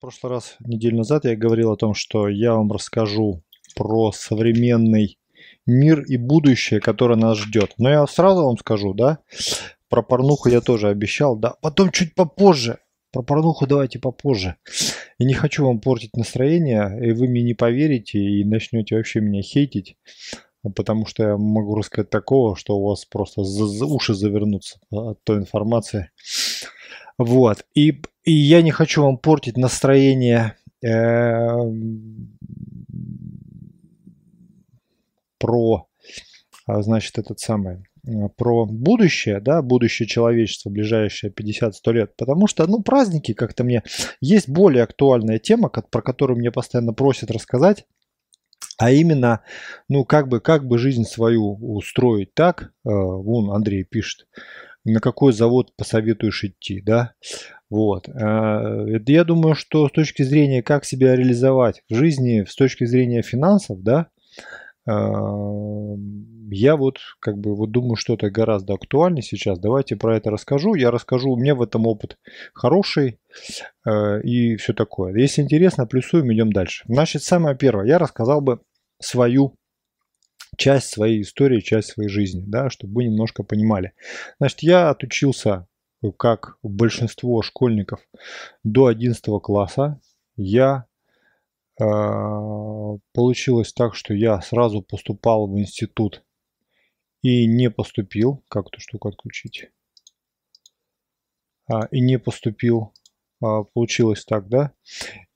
В прошлый раз, неделю назад, я говорил о том, что я вам расскажу про современный мир и будущее, которое нас ждет. Но я сразу вам скажу, да, про порнуху я тоже обещал, да, потом чуть попозже. Про порнуху давайте попозже. И не хочу вам портить настроение, и вы мне не поверите, и начнете вообще меня хейтить. Потому что я могу рассказать такого, что у вас просто за, уши завернутся от той информации. Вот. И, и я не хочу вам портить настроение э, про, а, значит, этот самый, э, про будущее, да, будущее человечества, ближайшие 50-100 лет. Потому что, ну, праздники как-то мне... Есть более актуальная тема, про которую мне постоянно просят рассказать. А именно, ну, как бы, как бы жизнь свою устроить так, э, вон Андрей пишет, на какой завод посоветуешь идти, да? Вот. Э, я думаю, что с точки зрения, как себя реализовать в жизни, с точки зрения финансов, да, э, я вот как бы вот думаю, что это гораздо актуальнее сейчас. Давайте про это расскажу. Я расскажу, у меня в этом опыт хороший э, и все такое. Если интересно, плюсуем, идем дальше. Значит, самое первое, я рассказал бы свою часть своей истории, часть своей жизни, да, чтобы вы немножко понимали. Значит, я отучился, как большинство школьников, до 11 класса. Я э, получилось так, что я сразу поступал в институт и не поступил. Как эту штуку отключить? А, и не поступил. А, получилось так, да?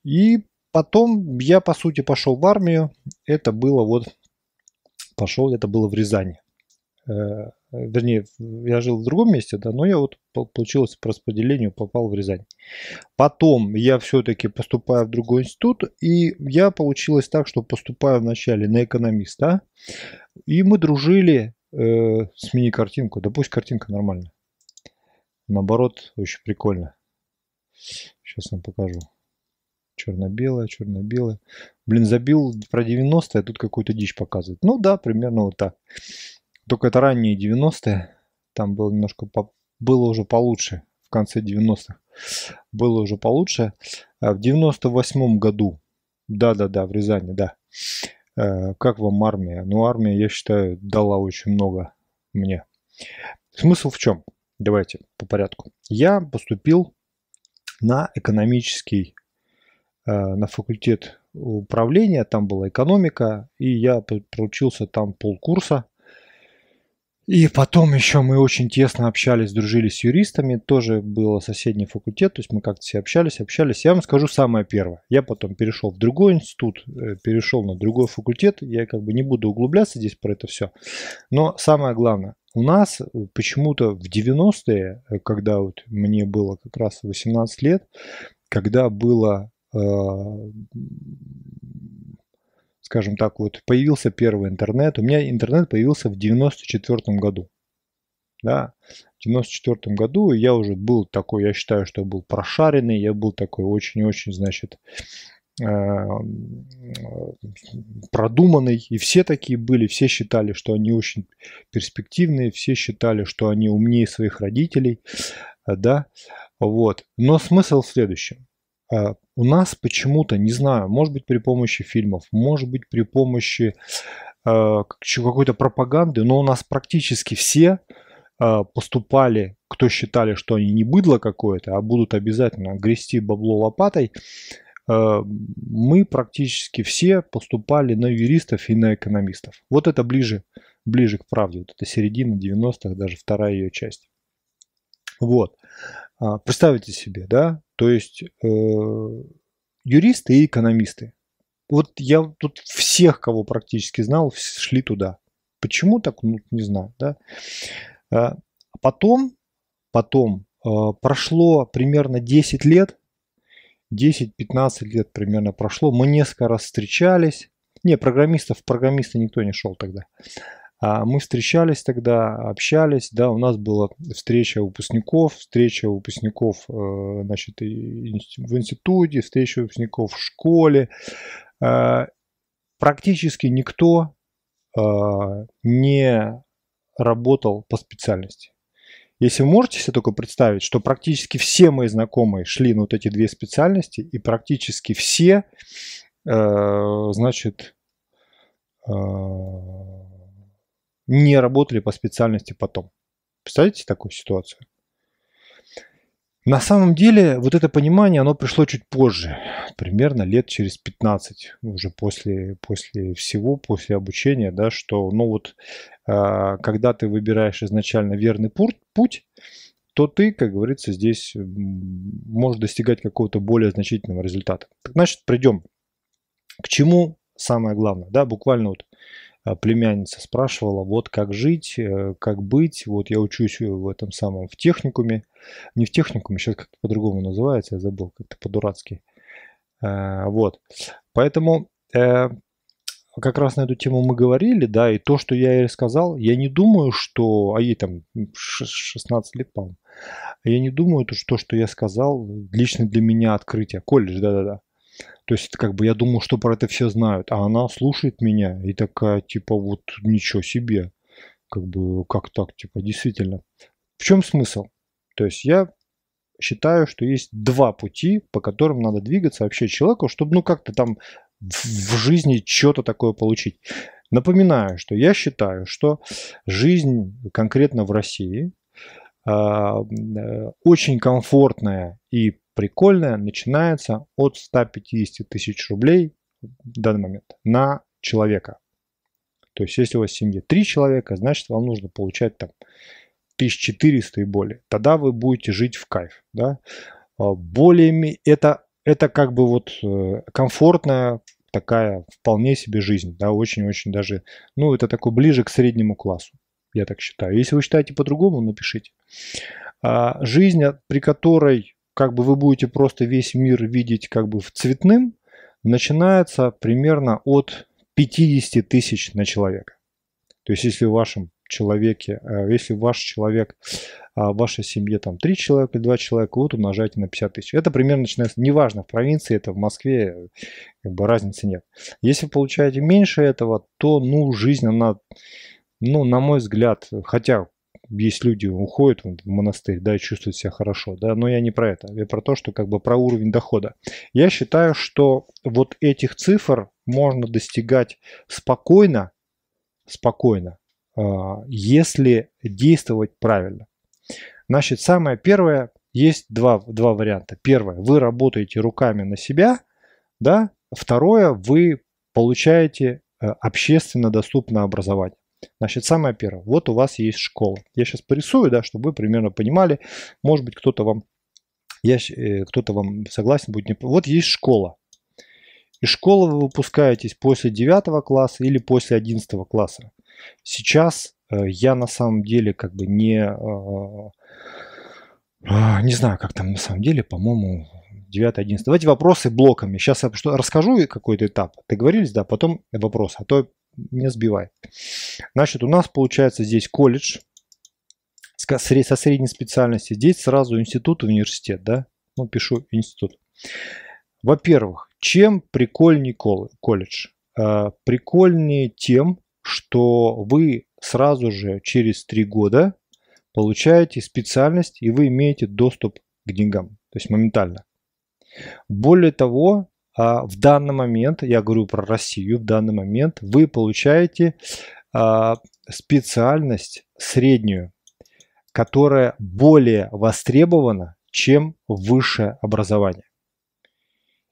И потом я, по сути, пошел в армию. Это было вот пошел, это было в Рязани. Э, вернее, я жил в другом месте, да, но я вот получилось по распределению попал в Рязань. Потом я все-таки поступаю в другой институт, и я получилось так, что поступаю вначале на экономиста, и мы дружили э, смени картинку, да пусть картинка нормальная. Наоборот, очень прикольно. Сейчас вам покажу. Черно-белое, черно-белое. Блин, забил про 90-е, а тут какую-то дичь показывает. Ну да, примерно вот так. Только это ранние 90-е. Там было немножко по... было уже получше в конце 90-х. Было уже получше. А в 98-м году, да-да-да, в Рязани, да. Э, как вам армия? Ну, армия, я считаю, дала очень много мне. Смысл в чем? Давайте по порядку. Я поступил на экономический на факультет управления, там была экономика, и я проучился там полкурса. И потом еще мы очень тесно общались, дружили с юристами, тоже был соседний факультет, то есть мы как-то все общались, общались. Я вам скажу самое первое. Я потом перешел в другой институт, э, перешел на другой факультет, я как бы не буду углубляться здесь про это все. Но самое главное, у нас почему-то в 90-е, э, когда вот мне было как раз 18 лет, когда было Э, скажем так, вот появился первый интернет. У меня интернет появился в 94 году. Да, в 94 году я уже был такой, я считаю, что я был прошаренный, я был такой очень-очень, значит, э, продуманный, и все такие были, все считали, что они очень перспективные, все считали, что они умнее своих родителей, да, вот. Но смысл в следующем. Э, у нас почему-то, не знаю, может быть при помощи фильмов, может быть при помощи э, какой-то пропаганды, но у нас практически все э, поступали, кто считали, что они не быдло какое-то, а будут обязательно грести бабло лопатой, мы практически все поступали на юристов и на экономистов. Вот это ближе, ближе к правде. Вот это середина 90-х, даже вторая ее часть. Вот. А, представьте себе, да, то есть э, юристы и экономисты. Вот я тут всех, кого практически знал, шли туда. Почему так, ну, не знаю, да. А потом, потом э, прошло примерно 10 лет, 10-15 лет примерно прошло, мы несколько раз встречались. Не, программистов, программисты никто не шел тогда. А мы встречались тогда, общались, да, у нас была встреча выпускников, встреча выпускников э, значит, в институте, встреча выпускников в школе. Э, практически никто э, не работал по специальности. Если вы можете себе только представить, что практически все мои знакомые шли на вот эти две специальности, и практически все, э, значит, не работали по специальности потом. Представляете такую ситуацию? На самом деле, вот это понимание, оно пришло чуть позже, примерно лет через 15, уже после, после всего, после обучения, да, что, ну вот, э, когда ты выбираешь изначально верный путь, то ты, как говорится, здесь можешь достигать какого-то более значительного результата. Так, значит, придем к чему самое главное, да, буквально вот а, племянница спрашивала, вот как жить, э, как быть. Вот я учусь в этом самом, в техникуме. Не в техникуме, сейчас как-то по-другому называется, я забыл, как-то по-дурацки. Э, вот. Поэтому э, как раз на эту тему мы говорили, да, и то, что я ей рассказал, я не думаю, что, а ей там 16 лет, по-моему, я не думаю, что, что я сказал, лично для меня открытие. Колледж, да-да-да. То есть, как бы я думал, что про это все знают, а она слушает меня и такая, типа, вот ничего себе. Как бы, как так, типа, действительно. В чем смысл? То есть я считаю, что есть два пути, по которым надо двигаться вообще человеку, чтобы, ну, как-то там в жизни что-то такое получить. Напоминаю, что я считаю, что жизнь конкретно в России а, э, очень комфортная и прикольная начинается от 150 тысяч рублей в данный момент на человека. То есть, если у вас в семье 3 человека, значит, вам нужно получать там 1400 и более. Тогда вы будете жить в кайф. Да? А, более это, это как бы вот э, комфортная такая вполне себе жизнь. Да? Очень-очень даже, ну, это такой ближе к среднему классу. Я так считаю. Если вы считаете по-другому, напишите. А, жизнь, при которой как бы вы будете просто весь мир видеть как бы в цветным, начинается примерно от 50 тысяч на человека. То есть если в вашем человеке, э, если ваш человек, а, в вашей семье там 3 человека, 2 человека, вот умножайте на 50 тысяч. Это примерно начинается, неважно, в провинции это, в Москве, как бы разницы нет. Если вы получаете меньше этого, то, ну, жизнь, она, ну, на мой взгляд, хотя есть люди уходят в монастырь, да, и чувствуют себя хорошо, да, но я не про это, я про то, что как бы про уровень дохода. Я считаю, что вот этих цифр можно достигать спокойно, спокойно, а, если действовать правильно. Значит, самое первое, есть два, два варианта. Первое, вы работаете руками на себя, да, второе, вы получаете э, общественно доступное образование. Значит, самое первое. Вот у вас есть школа. Я сейчас порисую, да, чтобы вы примерно понимали. Может быть, кто-то вам, я, э, кто-то вам согласен будет. Не... Вот есть школа. Из школы вы выпускаетесь после 9 класса или после 11 класса. Сейчас э, я на самом деле как бы не... Э, э, не знаю, как там на самом деле, по-моему, 9, 11. Давайте вопросы блоками. Сейчас я расскажу какой-то этап. Договорились, да, потом вопрос. А то не сбивай. Значит, у нас получается здесь колледж со средней специальностью. Здесь сразу институт, университет, да? Ну, пишу институт. Во-первых, чем прикольнее колледж? А, прикольнее тем, что вы сразу же через три года получаете специальность и вы имеете доступ к деньгам, то есть моментально. Более того, в данный момент, я говорю про Россию, в данный момент вы получаете а, специальность среднюю, которая более востребована, чем высшее образование.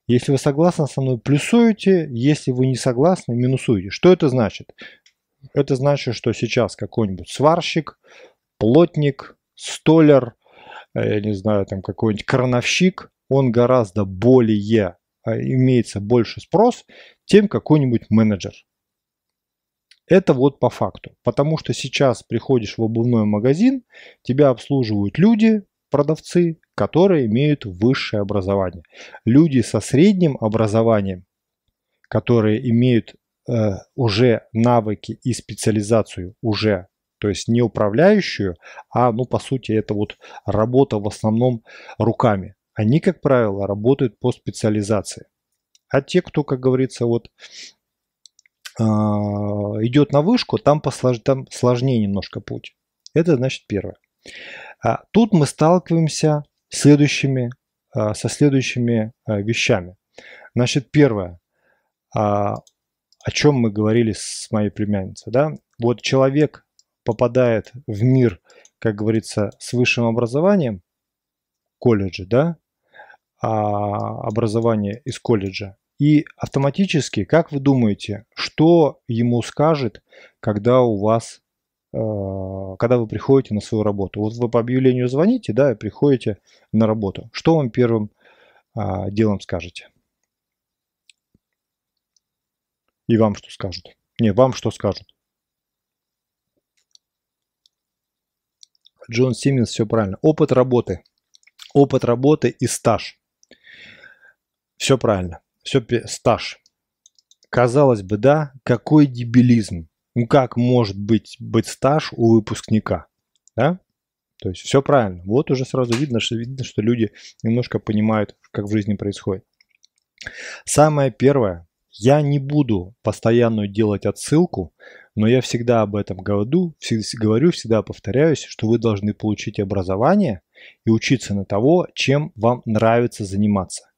Если вы согласны со мной, плюсуете, если вы не согласны, минусуете. Что это значит? Это значит, что сейчас какой-нибудь сварщик, плотник, столер, э, я не знаю, там какой-нибудь крановщик, он гораздо более а, имеется больше спрос, тем какой-нибудь менеджер. Это вот по факту. Потому что сейчас приходишь в обувной магазин, тебя обслуживают люди, продавцы, которые имеют высшее образование. Люди со средним образованием, которые имеют э, уже навыки и специализацию уже, то есть не управляющую, а ну по сути это вот работа в основном руками они, как правило, работают по специализации. А те, кто, как говорится, вот э, идет на вышку, там, послож, там сложнее немножко путь. Это значит первое. А, тут мы сталкиваемся следующими, а, со следующими а, вещами. Значит, первое, о чем мы говорили с моей племянницей. Да? Вот человек попадает в мир, как говорится, с высшим образованием, колледжа, да, образование из колледжа, и автоматически, как вы думаете, что ему скажет, когда у вас, э, когда вы приходите на свою работу? Вот вы по объявлению звоните, да, и приходите на работу. Что вам первым а, делом скажете? И вам что скажут? Не, вам что скажут? Джон Симмонс, все правильно. Опыт работы. Опыт работы и стаж. Все правильно все стаж. Казалось бы, да, какой дебилизм. Ну как может быть, быть стаж у выпускника? Да? То есть все правильно. Вот уже сразу видно, что видно, что люди немножко понимают, как в жизни происходит. Самое первое, я не буду постоянно делать отсылку, но я всегда об этом говорю, всегда, говорю, всегда повторяюсь, что вы должны получить образование и учиться на того, чем вам нравится заниматься.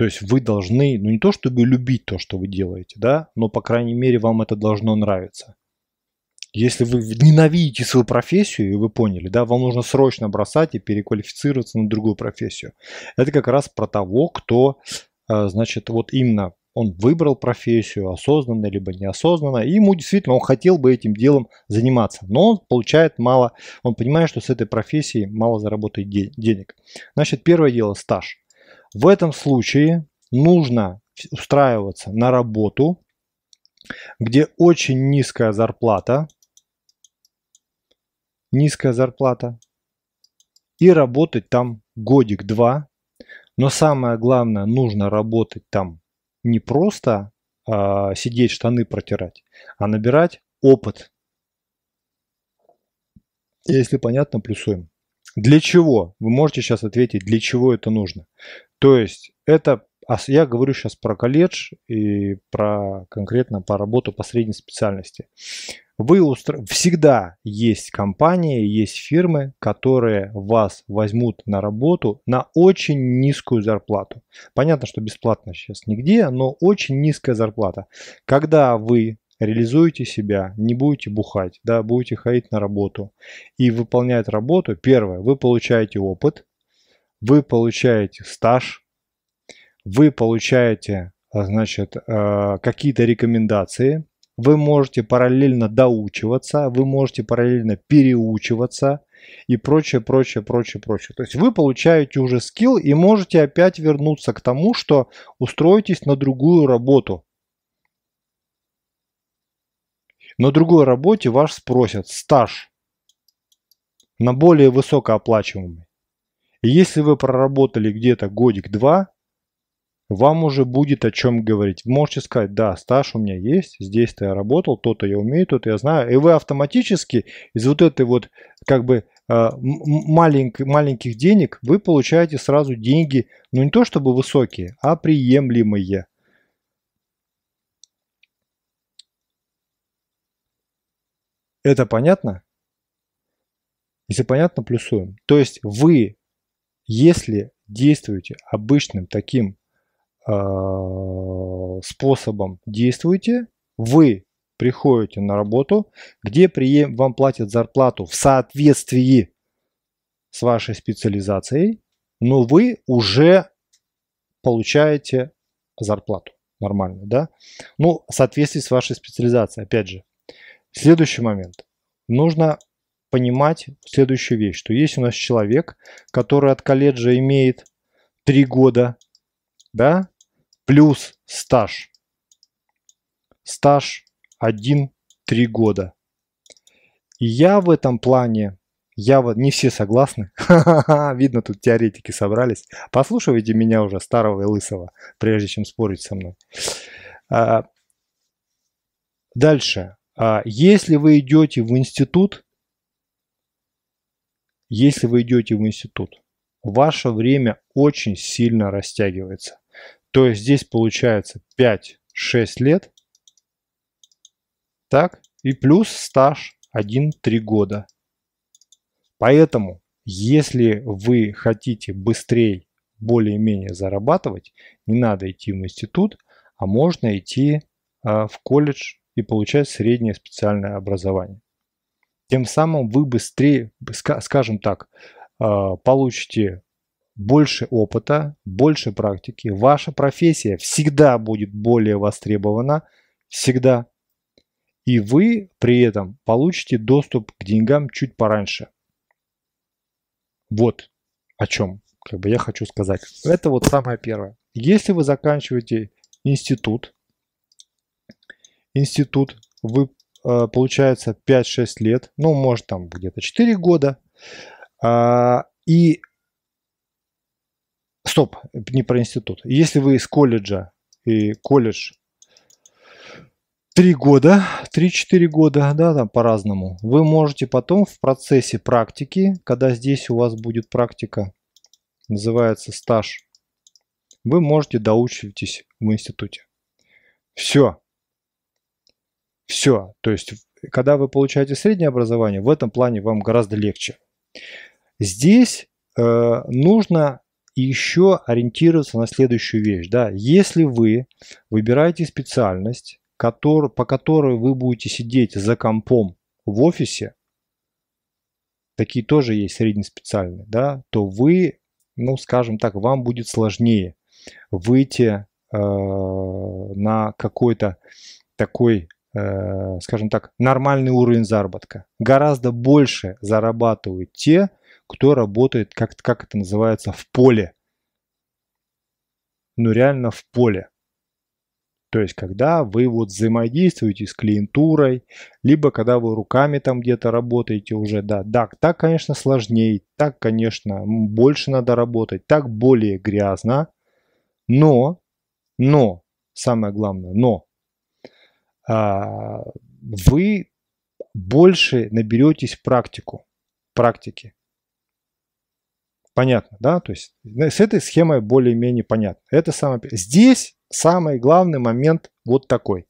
То есть вы должны, ну не то чтобы любить то, что вы делаете, да, но по крайней мере вам это должно нравиться. Если вы ненавидите свою профессию, и вы поняли, да, вам нужно срочно бросать и переквалифицироваться на другую профессию. Это как раз про того, кто, э, значит, вот именно он выбрал профессию осознанно либо неосознанно, и ему действительно он хотел бы этим делом заниматься, но он получает мало, он понимает, что с этой профессией мало заработает денег. Значит, первое дело стаж. В этом случае нужно устраиваться на работу, где очень низкая зарплата, низкая зарплата, и работать там годик-два. Но самое главное, нужно работать там не просто э, сидеть штаны протирать, а набирать опыт. Если понятно, плюсуем. Для чего? Вы можете сейчас ответить, для чего это нужно. То есть это, я говорю сейчас про колледж и про конкретно по работу по средней специальности. Вы устро... Всегда есть компании, есть фирмы, которые вас возьмут на работу на очень низкую зарплату. Понятно, что бесплатно сейчас нигде, но очень низкая зарплата. Когда вы реализуете себя, не будете бухать, да, будете ходить на работу и выполнять работу, первое, вы получаете опыт, вы получаете стаж, вы получаете, а, значит, а, какие-то рекомендации, вы можете параллельно доучиваться, вы можете параллельно переучиваться и прочее, прочее, прочее, прочее. То есть вы получаете уже скилл и можете опять вернуться к тому, что устроитесь на другую работу. На другой работе ваш спросят стаж на более высокооплачиваемый. И если вы проработали где-то годик-два, вам уже будет о чем говорить. Вы можете сказать, да, стаж у меня есть, здесь-то я работал, то-то я умею, то-то я знаю. И вы автоматически из вот этой вот как бы а, маленьких, маленьких денег вы получаете сразу деньги, ну не то чтобы высокие, а приемлемые. Это понятно? Если понятно, плюсуем. То есть вы если действуете обычным таким э, способом действуете, вы приходите на работу, где прием, вам платят зарплату в соответствии с вашей специализацией, но вы уже получаете зарплату нормально, да? Ну, в соответствии с вашей специализацией, опять же. Следующий момент. Нужно понимать следующую вещь, что есть у нас человек, который от колледжа имеет 3 года, да, плюс стаж. Стаж 1-3 года. И я в этом плане, я вот не все согласны. Видно, тут теоретики собрались. Послушайте меня уже, старого и лысого, прежде чем спорить со мной. А, дальше. А, если вы идете в институт, если вы идете в институт, ваше время очень сильно растягивается. То есть здесь получается 5-6 лет. Так, и плюс стаж 1-3 года. Поэтому, если вы хотите быстрее, более-менее зарабатывать, не надо идти в институт, а можно идти а, в колледж и получать среднее специальное образование. Тем самым вы быстрее, скажем так, а, получите больше опыта, больше практики. Ваша профессия всегда будет более востребована, всегда. И вы при этом получите доступ к деньгам чуть пораньше. Вот о чем как бы я хочу сказать. Это вот самое первое. Если вы заканчиваете институт, институт, вы, э, получается, 5-6 лет, ну, может, там где-то 4 года, а, и Стоп, не про институт. Если вы из колледжа, и колледж 3 года, 3-4 года, да, там по-разному, вы можете потом в процессе практики, когда здесь у вас будет практика, называется стаж, вы можете доучивайтесь в институте. Все. Все. То есть, когда вы получаете среднее образование, в этом плане вам гораздо легче. Здесь э, нужно еще ориентироваться на следующую вещь. Да? Если вы выбираете специальность, который, по которой вы будете сидеть за компом в офисе, такие тоже есть среднеспециальные, да, то вы, ну, скажем так, вам будет сложнее выйти э, на какой-то такой, скажем так, нормальный уровень заработка. Гораздо больше зарабатывают те, кто работает, как, как это называется, в поле. Ну, реально в поле. То есть, когда вы вот взаимодействуете с клиентурой, либо когда вы руками там где-то работаете уже, да, да, так, конечно, сложнее, так, конечно, больше надо работать, так более грязно, но, но, самое главное, но, вы больше наберетесь практику, практики. Понятно, да? То есть с этой схемой более-менее понятно. Это самое... Здесь самый главный момент вот такой.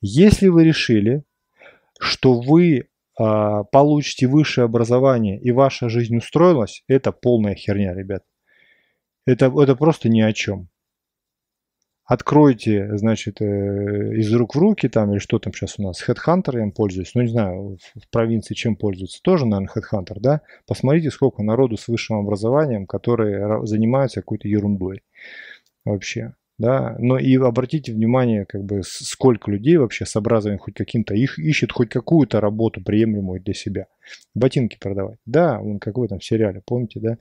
Если вы решили, что вы э, получите высшее образование и ваша жизнь устроилась, это полная херня, ребят. Это, это просто ни о чем откройте, значит, э, из рук в руки там, или что там сейчас у нас, Headhunter я им пользуюсь, ну не знаю, в провинции чем пользуются, тоже, наверное, Headhunter, да, посмотрите, сколько народу с высшим образованием, которые занимаются какой-то ерундой вообще, да, но и обратите внимание, как бы, сколько людей вообще с образованием хоть каким-то, их ищет хоть какую-то работу приемлемую для себя, ботинки продавать, да, он как в этом сериале, помните, да,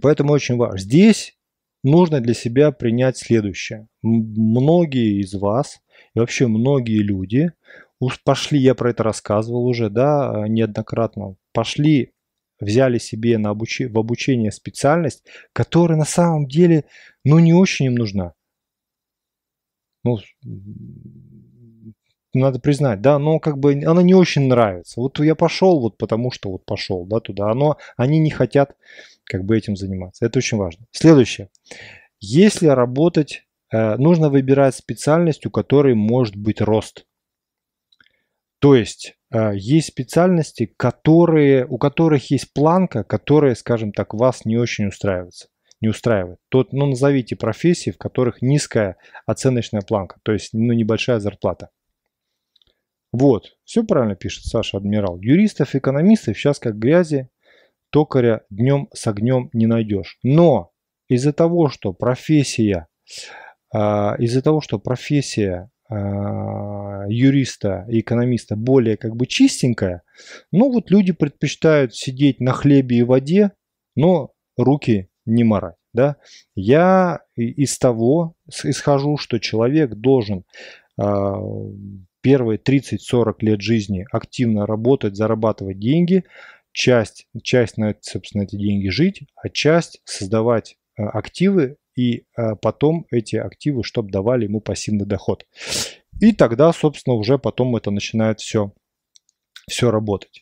Поэтому очень важно. Здесь нужно для себя принять следующее. Многие из вас, и вообще многие люди, уж пошли, я про это рассказывал уже, да, неоднократно, пошли, взяли себе на обуч... в обучение специальность, которая на самом деле, ну, не очень им нужна. Ну, надо признать, да, но как бы она не очень нравится. Вот я пошел вот потому, что вот пошел, да, туда. Оно, они не хотят как бы этим заниматься. Это очень важно. Следующее. Если работать, э, нужно выбирать специальность, у которой может быть рост. То есть э, есть специальности, которые, у которых есть планка, которая, скажем так, вас не очень устраивается не устраивает, то ну, назовите профессии, в которых низкая оценочная планка, то есть ну, небольшая зарплата. Вот, все правильно пишет Саша Адмирал. Юристов, экономистов сейчас как грязи, токаря днем с огнем не найдешь. Но из-за того, что профессия, а, из-за того, что профессия а, юриста и экономиста более как бы чистенькая, ну вот люди предпочитают сидеть на хлебе и воде, но руки не морать. Да? Я из того исхожу, что человек должен а, первые 30-40 лет жизни активно работать, зарабатывать деньги, часть, часть на, собственно, эти деньги жить, а часть создавать э, активы и э, потом эти активы, чтобы давали ему пассивный доход. И тогда, собственно, уже потом это начинает все, все работать.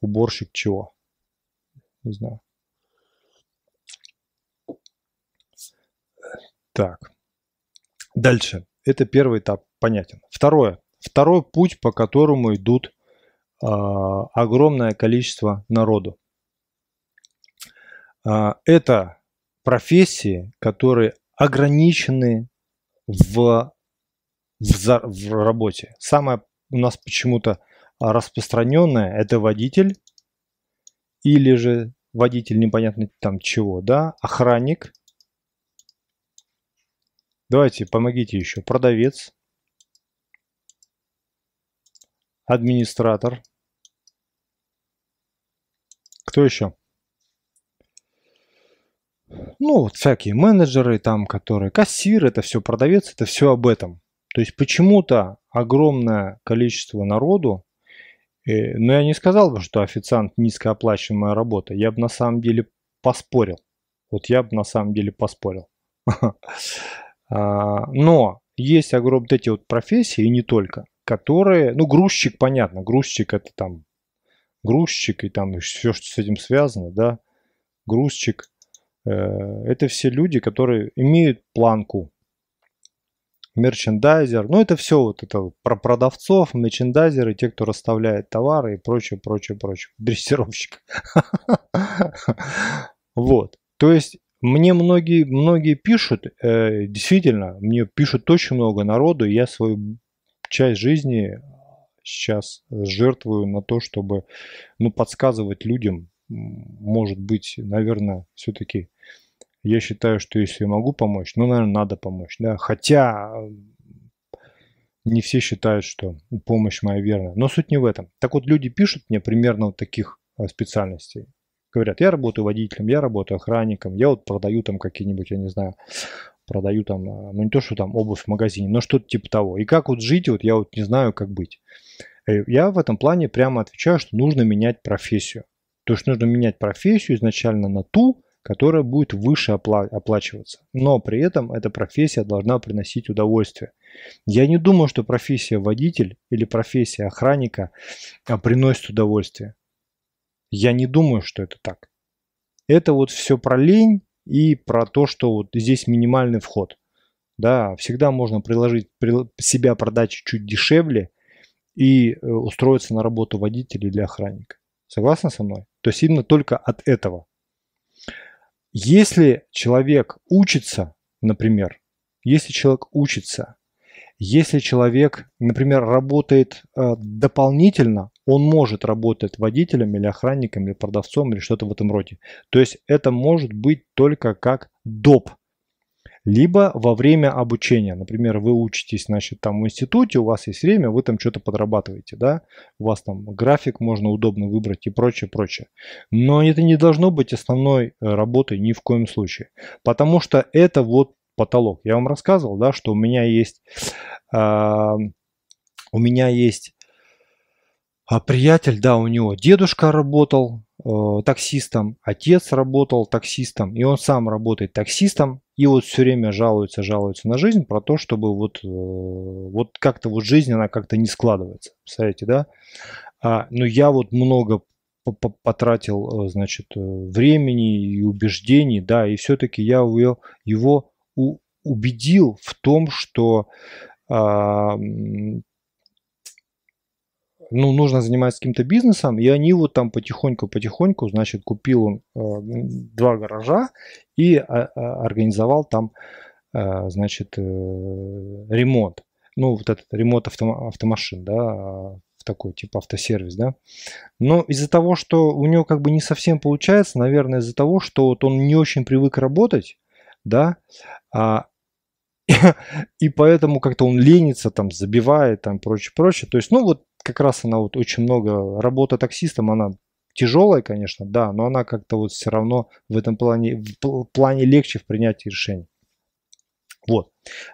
Уборщик чего? Не знаю. Так. Дальше. Это первый этап, понятен. Второе. Второй путь, по которому идут огромное количество народу. А, это профессии, которые ограничены в, в, в работе. Самое у нас почему-то распространенное – это водитель или же водитель непонятно там чего, да, охранник. Давайте, помогите еще. Продавец, администратор. Кто еще? Ну, вот всякие менеджеры там, которые, кассир, это все, продавец, это все об этом. То есть почему-то огромное количество народу, э, но я не сказал бы, что официант низкооплачиваемая работа, я бы на самом деле поспорил. Вот я бы на самом деле поспорил. А, но есть огромные эти вот профессии, и не только, которые, ну, грузчик, понятно, грузчик это там, грузчик и там все, что с этим связано, да, грузчик, Э, это все люди, которые имеют планку. Мерчендайзер. Ну, это все вот это про продавцов, мерчендайзеры, те, кто расставляет товары и прочее, прочее, прочее. Дрессировщик. Вот. То есть мне многие, многие пишут, э, действительно, мне пишут очень много народу, я свою часть жизни сейчас жертвую на то, чтобы ну, подсказывать людям, может быть, наверное, все-таки я считаю, что если я могу помочь, ну, наверное, надо помочь. Да? Хотя не все считают, что помощь моя верная. Но суть не в этом. Так вот, люди пишут мне примерно вот таких а, специальностей. Говорят, я работаю водителем, я работаю охранником, я вот продаю там какие-нибудь, я не знаю, продаю там, а, ну не то, что там обувь в магазине, но что-то типа того. И как вот жить, вот я вот не знаю, как быть. Э, я в этом плане прямо отвечаю, что нужно менять профессию. То есть нужно менять профессию изначально на ту, которая будет выше опла- оплачиваться. Но при этом эта профессия должна приносить удовольствие. Я не думаю, что профессия водитель или профессия охранника а, приносит удовольствие. Я не думаю, что это так. Это вот все про лень и про то, что вот здесь минимальный вход. Да, всегда можно приложить, себя продать чуть-чуть дешевле и э, устроиться на работу водителя или охранника. Согласны со мной? То есть именно только от этого. Если человек учится, например, если человек учится, если человек, например, работает э, дополнительно, он может работать водителем или охранником или продавцом или что-то в этом роде. То есть это может быть только как доп либо во время обучения. Например, вы учитесь, значит, там в институте, у вас есть время, вы там что-то подрабатываете, да, у вас там график можно удобно выбрать и прочее, прочее. Но это не должно быть основной э, работой ни в коем случае, потому что это вот потолок. Я вам рассказывал, да, что у меня есть, э, у меня есть а приятель, да, у него дедушка работал э, таксистом, отец работал таксистом, и он сам работает таксистом, и вот все время жалуется, жалуется на жизнь про то, чтобы вот, э, вот как-то вот жизнь, она как-то не складывается. Представляете, да? А, но я вот много потратил, э, значит, э, времени и убеждений, да, и все-таки я его, его убедил в том, что а, ну, нужно заниматься каким-то бизнесом, и они вот там потихоньку-потихоньку, значит, купил он э, два гаража и а, а, организовал там, э, значит, э, ремонт. Ну, вот этот ремонт авто, автомашин, да, в такой типа автосервис, да. Но из-за того, что у него как бы не совсем получается, наверное, из-за того, что вот он не очень привык работать, да, а, и поэтому как-то он ленится, там, забивает, там, прочее, прочее. То есть, ну, вот как раз она вот очень много, работа таксистом, она тяжелая, конечно, да, но она как-то вот все равно в этом плане, в плане легче в принятии решений. Вот.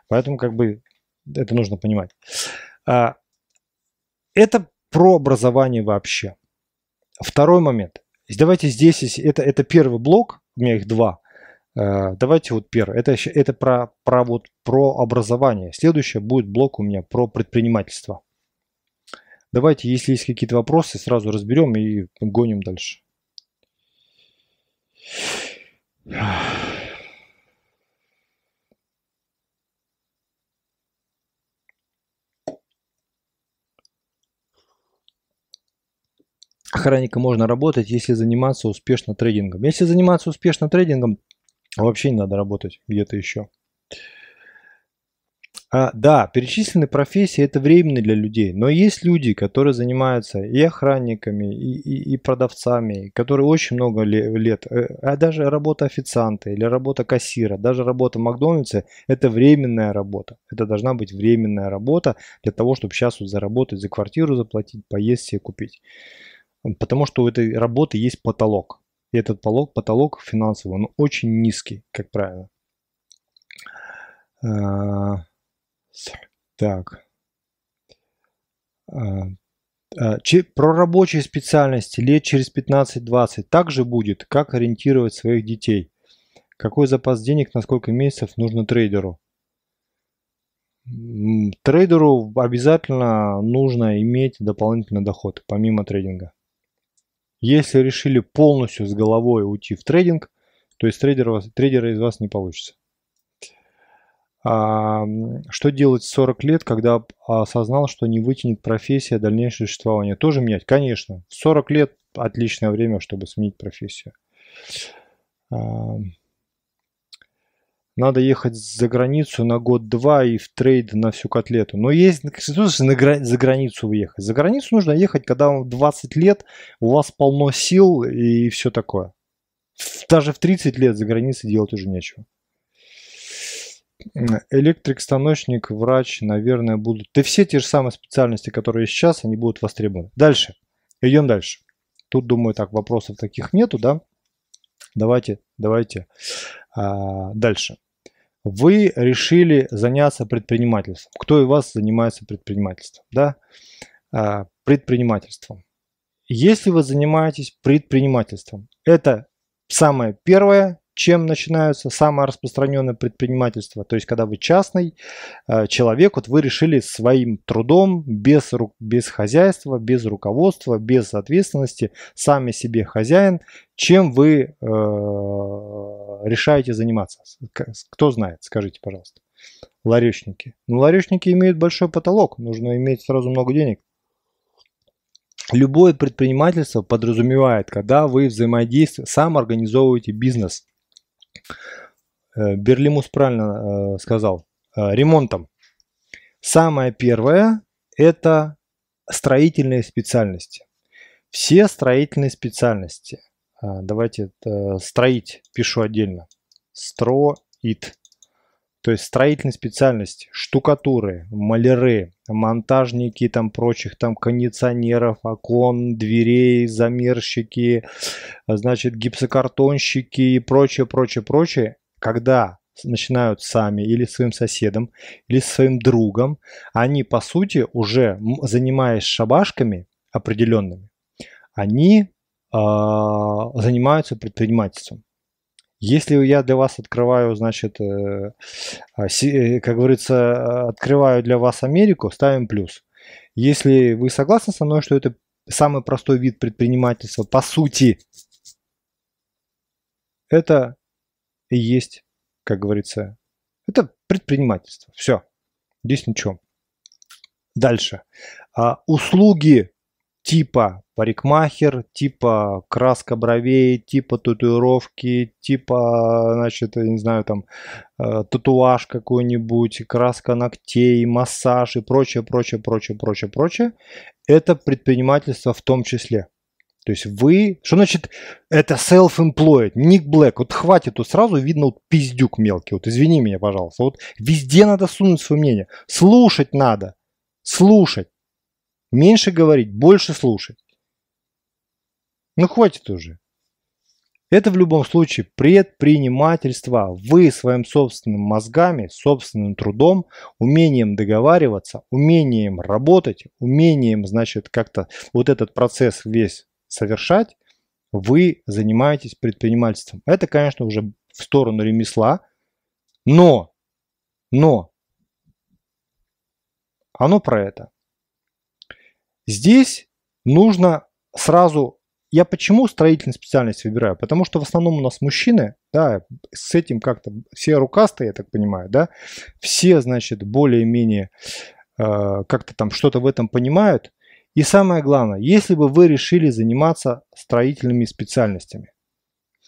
Поэтому как бы это нужно понимать. А, это про образование вообще. Второй момент. Давайте здесь, это, это первый блок, у меня их два. А, давайте вот первый. Это, это про, про, вот, про образование. Следующий будет блок у меня про предпринимательство. Давайте, если есть какие-то вопросы, сразу разберем и гоним дальше. охранника можно работать, если заниматься успешно трейдингом. Если заниматься успешно трейдингом, вообще не надо работать где-то еще. А, да, перечисленные профессии это временно для людей, но есть люди, которые занимаются и охранниками, и, и, и продавцами, которые очень много лет, э, а даже работа официанта или работа кассира, даже работа в Макдональдсе это временная работа. Это должна быть временная работа для того, чтобы сейчас вот заработать, за квартиру заплатить, поесть себе купить. Потому что у этой работы есть потолок. И этот потолок, потолок финансовый, он очень низкий, как правило. Так. А, а, про рабочие специальности лет через 15-20 также будет, как ориентировать своих детей. Какой запас денег на сколько месяцев нужно трейдеру? Трейдеру обязательно нужно иметь дополнительный доход, помимо трейдинга. Если решили полностью с головой уйти в трейдинг, то есть трейдера, трейдера из вас не получится. А, что делать в 40 лет, когда осознал, что не вытянет профессия дальнейшее существование? Тоже менять? Конечно. В 40 лет отличное время, чтобы сменить профессию. А, надо ехать за границу на год-два и в трейд на всю котлету. Но есть, что значит за границу выехать? За границу нужно ехать, когда вам 20 лет, у вас полно сил и все такое. Даже в 30 лет за границей делать уже нечего. Электрик, станочник, врач, наверное, будут... Да все те же самые специальности, которые сейчас, они будут востребованы. Дальше. Идем дальше. Тут, думаю, так, вопросов таких нету, да? Давайте, давайте а, дальше. Вы решили заняться предпринимательством. Кто из вас занимается предпринимательством? Да? А, предпринимательством. Если вы занимаетесь предпринимательством, это самое первое, чем начинаются самое распространенное предпринимательство. То есть, когда вы частный э, человек, вот вы решили своим трудом, без, без хозяйства, без руководства, без ответственности, сами себе хозяин, чем вы э, решаете заниматься. Кто знает, скажите, пожалуйста. Ларечники. Ну, ларечники имеют большой потолок, нужно иметь сразу много денег. Любое предпринимательство подразумевает, когда вы взаимодействуете, сам организовываете бизнес. Э, Берлимус правильно э, сказал, э, ремонтом. Самое первое – это строительные специальности. Все строительные специальности. Давайте строить пишу отдельно. Строит. То есть строительные специальности, штукатуры, маляры, монтажники там прочих там кондиционеров, окон, дверей, замерщики, значит гипсокартонщики и прочее, прочее, прочее. Когда начинают сами или своим соседом, или своим другом, они по сути уже занимаясь шабашками определенными, они э, занимаются предпринимательством. Если я для вас открываю, значит, э, а, э, как говорится, открываю для вас Америку, ставим плюс. Если вы согласны со мной, что это самый простой вид предпринимательства, по сути, это и есть, как говорится, это предпринимательство. Все. Здесь ничего. Дальше. А, услуги типа парикмахер, типа краска бровей, типа татуировки, типа, значит, я не знаю, там, э, татуаж какой-нибудь, краска ногтей, массаж и прочее, прочее, прочее, прочее, прочее. Это предпринимательство в том числе. То есть вы... Что значит это self-employed? Ник Блэк. Вот хватит, тут сразу видно вот пиздюк мелкий. Вот извини меня, пожалуйста. Вот везде надо сунуть свое мнение. Слушать надо. Слушать. Меньше говорить, больше слушать. Ну хватит уже. Это в любом случае предпринимательство. Вы своим собственным мозгами, собственным трудом, умением договариваться, умением работать, умением, значит, как-то вот этот процесс весь совершать, вы занимаетесь предпринимательством. Это, конечно, уже в сторону ремесла, но, но, оно про это. Здесь нужно сразу... Я почему строительную специальность выбираю? Потому что в основном у нас мужчины, да, с этим как-то все рукастые, я так понимаю, да, все, значит, более-менее э, как-то там что-то в этом понимают. И самое главное, если бы вы решили заниматься строительными специальностями,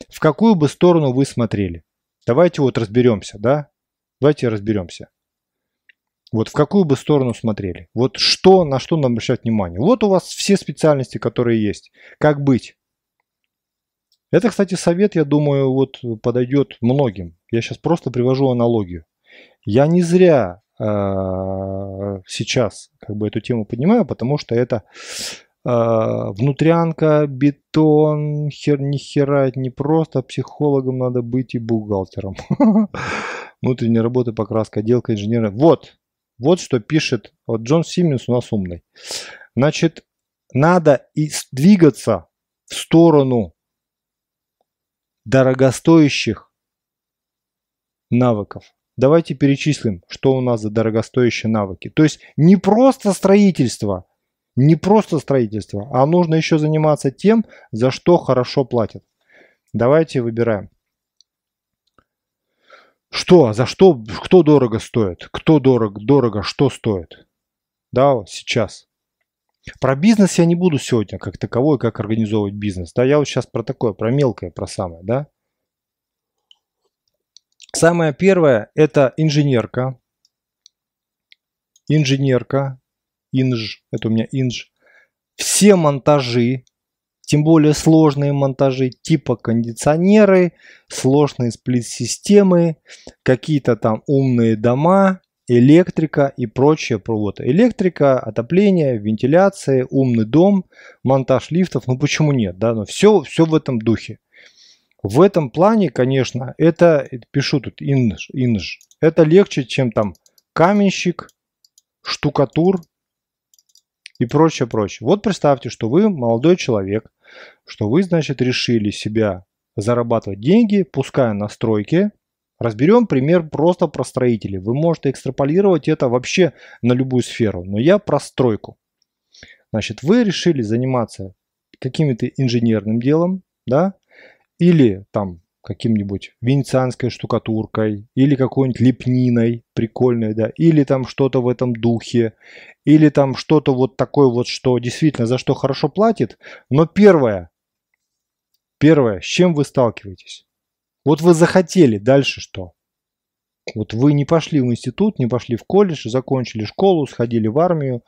в какую бы сторону вы смотрели? Давайте вот разберемся, да? Давайте разберемся. Вот в какую бы сторону смотрели? Вот что, на что нам обращать внимание? Вот у вас все специальности, которые есть. Как быть? Это, кстати, совет, я думаю, вот подойдет многим. Я сейчас просто привожу аналогию. Я не зря э, сейчас как бы эту тему поднимаю, потому что это э, внутрянка, бетон, хер ни хера, не просто психологом надо быть и бухгалтером. Внутренняя работа, покраска, отделка инженера. Вот, вот что пишет вот Джон Симмонс у нас умный. Значит, надо и двигаться в сторону дорогостоящих навыков. Давайте перечислим, что у нас за дорогостоящие навыки. То есть не просто строительство, не просто строительство, а нужно еще заниматься тем, за что хорошо платят. Давайте выбираем. Что, за что, кто дорого стоит, кто дорого, дорого, что стоит. Да, сейчас. Про бизнес я не буду сегодня как таковой, как организовывать бизнес. Да, я вот сейчас про такое, про мелкое, про самое, да. Самое первое – это инженерка. Инженерка, инж, это у меня инж. Все монтажи, тем более сложные монтажи, типа кондиционеры, сложные сплит-системы, какие-то там умные дома, электрика и прочее проводы. Электрика, отопление, вентиляция, умный дом, монтаж лифтов, ну почему нет, да, но все, все в этом духе. В этом плане, конечно, это, пишу тут инж, инж, это легче, чем там каменщик, штукатур и прочее, прочее. Вот представьте, что вы молодой человек, что вы, значит, решили себя зарабатывать деньги, пуская на стройке, Разберем пример просто про строителей. Вы можете экстраполировать это вообще на любую сферу, но я про стройку. Значит, вы решили заниматься каким-то инженерным делом, да, или там каким-нибудь венецианской штукатуркой, или какой-нибудь лепниной прикольной, да, или там что-то в этом духе, или там что-то вот такое вот, что действительно за что хорошо платит. Но первое, первое, с чем вы сталкиваетесь? Вот вы захотели, дальше что? Вот вы не пошли в институт, не пошли в колледж, закончили школу, сходили в армию,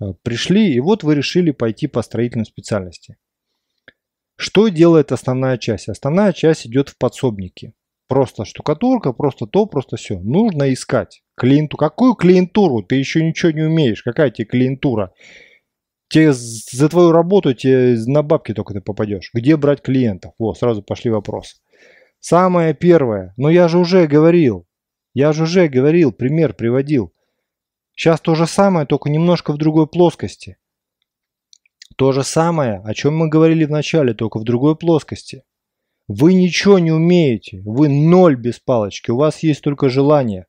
э, пришли, и вот вы решили пойти по строительной специальности. Что делает основная часть? Основная часть идет в подсобники. Просто штукатурка, просто то, просто все. Нужно искать клиенту. Какую клиентуру? Ты еще ничего не умеешь. Какая тебе клиентура? Тебе за твою работу тебе на бабки только ты попадешь. Где брать клиентов? Вот, сразу пошли вопросы. Самое первое. Но я же уже говорил. Я же уже говорил, пример приводил. Сейчас то же самое, только немножко в другой плоскости. То же самое, о чем мы говорили в начале, только в другой плоскости. Вы ничего не умеете, вы ноль без палочки, у вас есть только желание.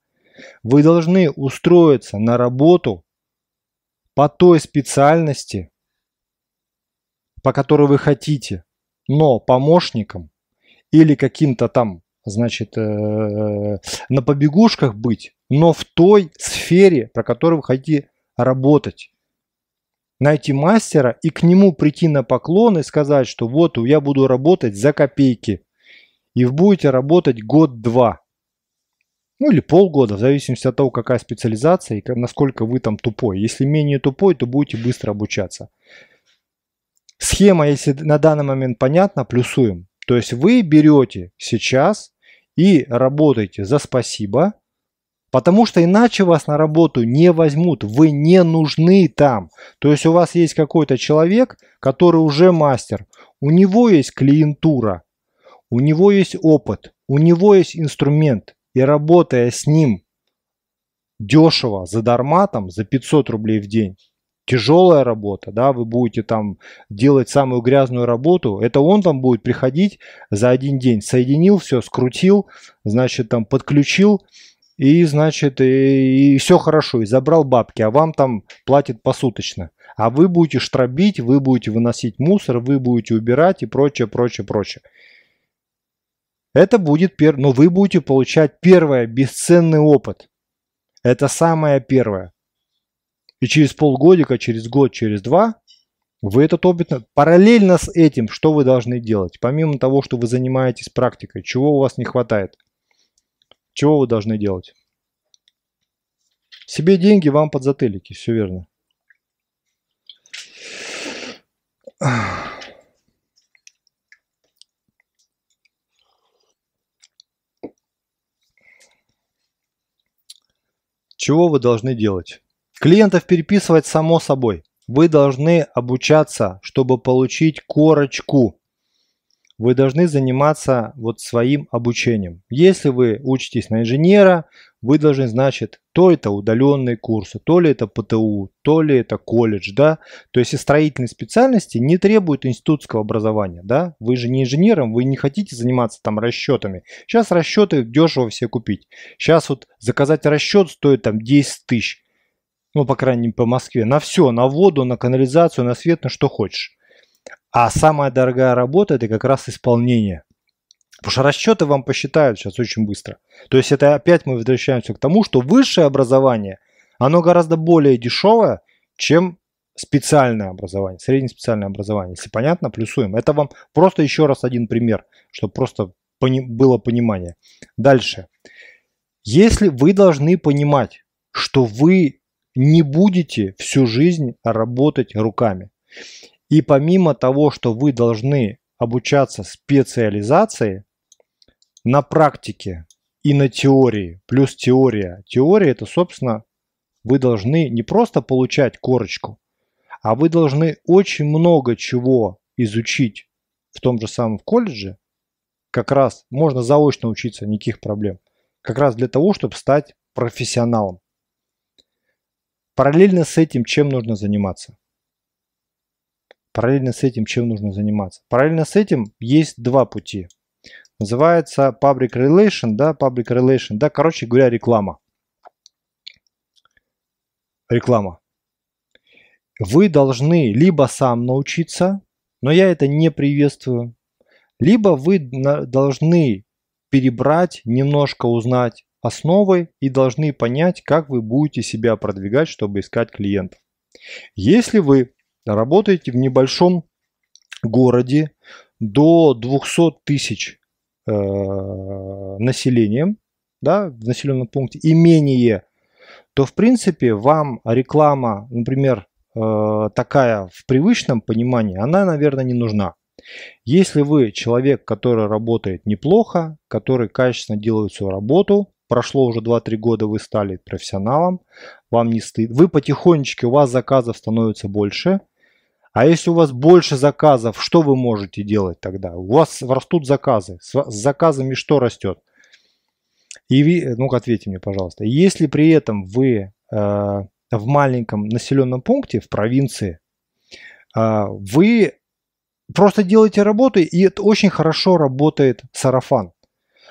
Вы должны устроиться на работу по той специальности, по которой вы хотите, но помощником или каким-то там, значит, э, на побегушках быть, но в той сфере, про которую вы хотите работать. Найти мастера и к нему прийти на поклон и сказать, что вот я буду работать за копейки. И вы будете работать год-два. Ну или полгода, в зависимости от того, какая специализация и насколько вы там тупой. Если менее тупой, то будете быстро обучаться. Схема, если на данный момент понятна, плюсуем. То есть вы берете сейчас и работаете за спасибо, потому что иначе вас на работу не возьмут, вы не нужны там. То есть у вас есть какой-то человек, который уже мастер, у него есть клиентура, у него есть опыт, у него есть инструмент, и работая с ним дешево, за дарматом, за 500 рублей в день, тяжелая работа, да, вы будете там делать самую грязную работу, это он там будет приходить за один день, соединил все, скрутил, значит, там подключил, и, значит, и, и все хорошо, и забрал бабки, а вам там платят посуточно. А вы будете штробить, вы будете выносить мусор, вы будете убирать и прочее, прочее, прочее. Это будет, пер... но вы будете получать первое, бесценный опыт. Это самое первое. И через полгодика, через год, через два Вы этот опыт... Параллельно с этим, что вы должны делать? Помимо того, что вы занимаетесь практикой, чего у вас не хватает? Чего вы должны делать? Себе деньги, вам подзатылики, все верно. Чего вы должны делать? Клиентов переписывать само собой. Вы должны обучаться, чтобы получить корочку вы должны заниматься вот своим обучением. Если вы учитесь на инженера, вы должны, значит, то это удаленные курсы, то ли это ПТУ, то ли это колледж, да. То есть и строительные специальности не требуют институтского образования, да. Вы же не инженером, вы не хотите заниматься там расчетами. Сейчас расчеты дешево все купить. Сейчас вот заказать расчет стоит там 10 тысяч. Ну, по крайней мере, по Москве. На все, на воду, на канализацию, на свет, на что хочешь. А самая дорогая работа это как раз исполнение. Потому что расчеты вам посчитают сейчас очень быстро. То есть это опять мы возвращаемся к тому, что высшее образование, оно гораздо более дешевое, чем специальное образование, среднее специальное образование. Если понятно, плюсуем. Это вам просто еще раз один пример, чтобы просто пони было понимание. Дальше. Если вы должны понимать, что вы не будете всю жизнь работать руками. И помимо того, что вы должны обучаться специализации, на практике и на теории, плюс теория. Теория это, собственно, вы должны не просто получать корочку, а вы должны очень много чего изучить в том же самом колледже. Как раз можно заочно учиться, никаких проблем. Как раз для того, чтобы стать профессионалом. Параллельно с этим чем нужно заниматься? Параллельно с этим чем нужно заниматься? Параллельно с этим есть два пути. Называется Public Relation, да, Public Relation, да, короче говоря, реклама. Реклама. Вы должны либо сам научиться, но я это не приветствую, либо вы должны перебрать, немножко узнать основы и должны понять, как вы будете себя продвигать, чтобы искать клиентов. Если вы работаете в небольшом городе до 200 тысяч э, населением, да, в населенном пункте и менее, то в принципе вам реклама, например, э, такая в привычном понимании, она, наверное, не нужна. Если вы человек, который работает неплохо, который качественно делает свою работу, прошло уже 2-3 года, вы стали профессионалом, вам не стыд, вы потихонечку, у вас заказов становится больше, а если у вас больше заказов, что вы можете делать тогда? У вас растут заказы. С заказами что растет? И ну-ка ответьте мне, пожалуйста. Если при этом вы э, в маленьком населенном пункте, в провинции, э, вы просто делаете работу, и это очень хорошо работает сарафан.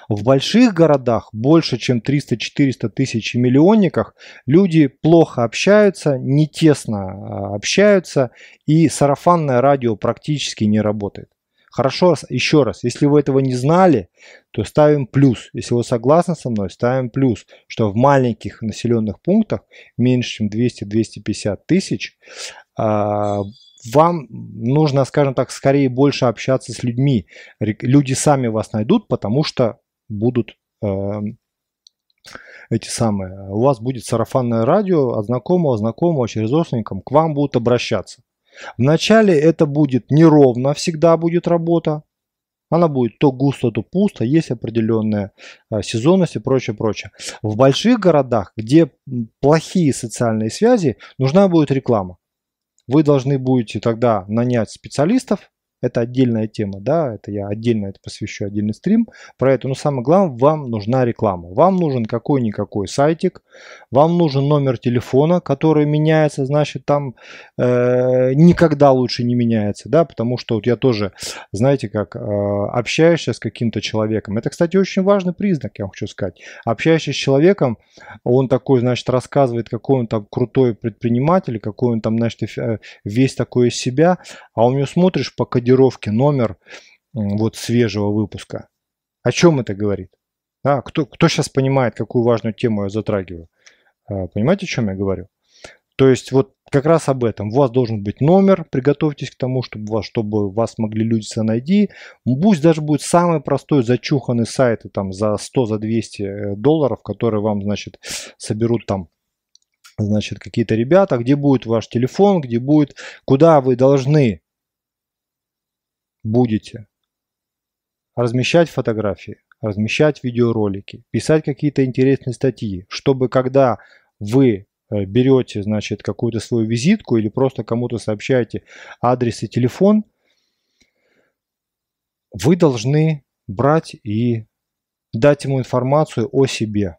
В больших городах, больше чем 300-400 тысяч миллионниках, люди плохо общаются, не тесно а, общаются, и сарафанное радио практически не работает. Хорошо, еще раз, если вы этого не знали, то ставим плюс. Если вы согласны со мной, ставим плюс, что в маленьких населенных пунктах, меньше чем 200-250 тысяч, а, вам нужно, скажем так, скорее больше общаться с людьми. Люди сами вас найдут, потому что будут э, эти самые, у вас будет сарафанное радио от знакомого, знакомого через родственникам, к вам будут обращаться. Вначале это будет неровно, всегда будет работа. Она будет то густо, то пусто, есть определенная э, сезонность и прочее, прочее. В больших городах, где плохие социальные связи, нужна будет реклама. Вы должны будете тогда нанять специалистов, это отдельная тема, да, это я отдельно это посвящу отдельный стрим про это. Но самое главное, вам нужна реклама. Вам нужен какой-никакой сайтик, вам нужен номер телефона, который меняется, значит, там э, никогда лучше не меняется, да, потому что вот я тоже, знаете, как э, общаешься с каким-то человеком. Это, кстати, очень важный признак, я вам хочу сказать. Общаешься с человеком, он такой, значит, рассказывает, какой он там крутой предприниматель, какой он там, значит, э, весь такой из себя, а у него смотришь по кодировке номер вот свежего выпуска. О чем это говорит? А, кто, кто сейчас понимает, какую важную тему я затрагиваю? А, понимаете, о чем я говорю? То есть вот как раз об этом. У вас должен быть номер, приготовьтесь к тому, чтобы вас, чтобы вас могли люди найти. Пусть даже будет самый простой зачуханный сайт там, за 100, за 200 э, долларов, которые вам, значит, соберут там значит, какие-то ребята, где будет ваш телефон, где будет, куда вы должны будете размещать фотографии, размещать видеоролики, писать какие-то интересные статьи, чтобы когда вы Э, берете, значит, какую-то свою визитку или просто кому-то сообщаете адрес и телефон, вы должны брать и дать ему информацию о себе.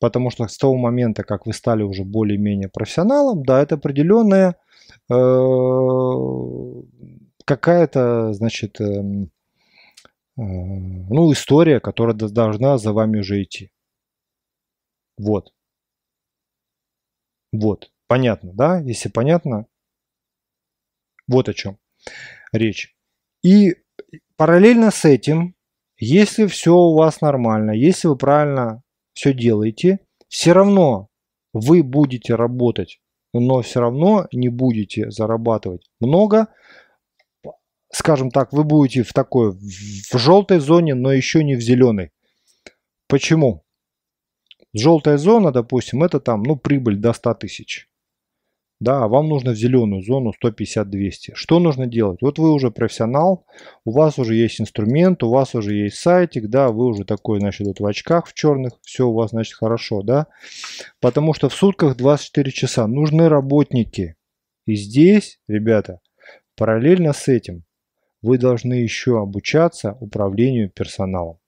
Потому что с того момента, как вы стали уже более-менее профессионалом, да, это определенная э, какая-то, значит, э, э, ну, история, которая должна за вами уже идти. Вот. Вот, понятно, да? Если понятно, вот о чем речь. И параллельно с этим, если все у вас нормально, если вы правильно все делаете, все равно вы будете работать, но все равно не будете зарабатывать много. Скажем так, вы будете в такой, в желтой зоне, но еще не в зеленой. Почему? Желтая зона, допустим, это там, ну, прибыль до 100 тысяч. Да, а вам нужно в зеленую зону 150-200. Что нужно делать? Вот вы уже профессионал, у вас уже есть инструмент, у вас уже есть сайтик, да, вы уже такой, значит, вот в очках в черных, все у вас, значит, хорошо, да. Потому что в сутках 24 часа нужны работники. И здесь, ребята, параллельно с этим вы должны еще обучаться управлению персоналом.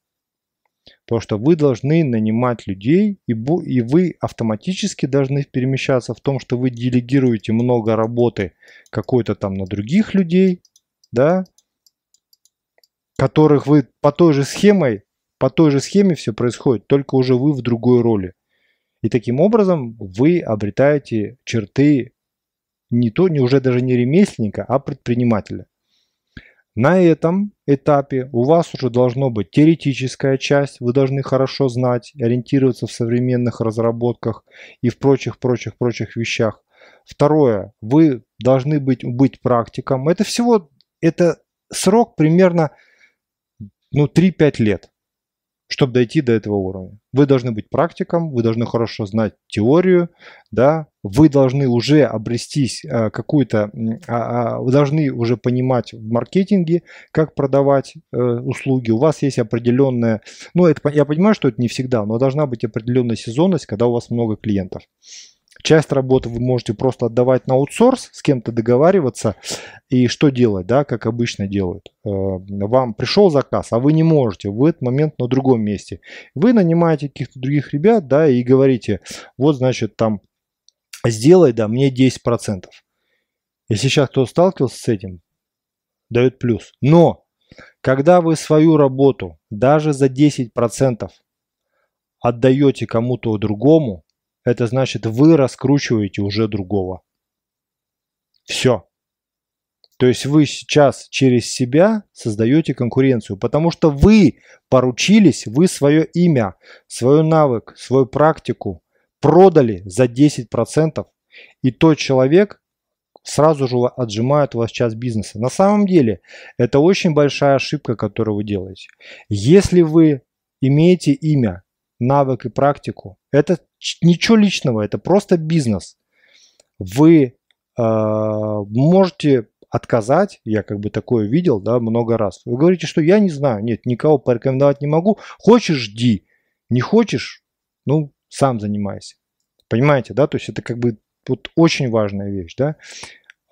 Потому что вы должны нанимать людей, и, вы автоматически должны перемещаться в том, что вы делегируете много работы какой-то там на других людей, да, которых вы по той же схемой, по той же схеме все происходит, только уже вы в другой роли. И таким образом вы обретаете черты не то, не уже даже не ремесленника, а предпринимателя. На этом этапе у вас уже должно быть теоретическая часть, вы должны хорошо знать, ориентироваться в современных разработках и в прочих-прочих-прочих вещах. Второе, вы должны быть, быть практиком. Это всего, это срок примерно ну, 3-5 лет чтобы дойти до этого уровня. Вы должны быть практиком, вы должны хорошо знать теорию, да, вы должны уже обрестись э, какую-то, а, а, вы должны уже понимать в маркетинге, как продавать э, услуги. У вас есть определенная, ну, это, я понимаю, что это не всегда, но должна быть определенная сезонность, когда у вас много клиентов. Часть работы вы можете просто отдавать на аутсорс, с кем-то договариваться. И что делать, да, как обычно делают. Э, вам пришел заказ, а вы не можете в этот момент на другом месте. Вы нанимаете каких-то других ребят, да, и говорите, вот, значит, там, сделай, да, мне 10%. Если сейчас кто сталкивался с этим, дает плюс. Но, когда вы свою работу даже за 10% отдаете кому-то другому, это значит вы раскручиваете уже другого. Все. То есть вы сейчас через себя создаете конкуренцию, потому что вы поручились, вы свое имя, свой навык, свою практику продали за 10%, и тот человек сразу же отжимает у вас час бизнеса. На самом деле это очень большая ошибка, которую вы делаете. Если вы имеете имя, навык и практику, это ничего личного, это просто бизнес. Вы э, можете отказать, я как бы такое видел, да, много раз. Вы говорите, что я не знаю, нет, никого порекомендовать не могу. Хочешь, жди. Не хочешь, ну, сам занимайся. Понимаете, да? То есть это как бы вот очень важная вещь, да?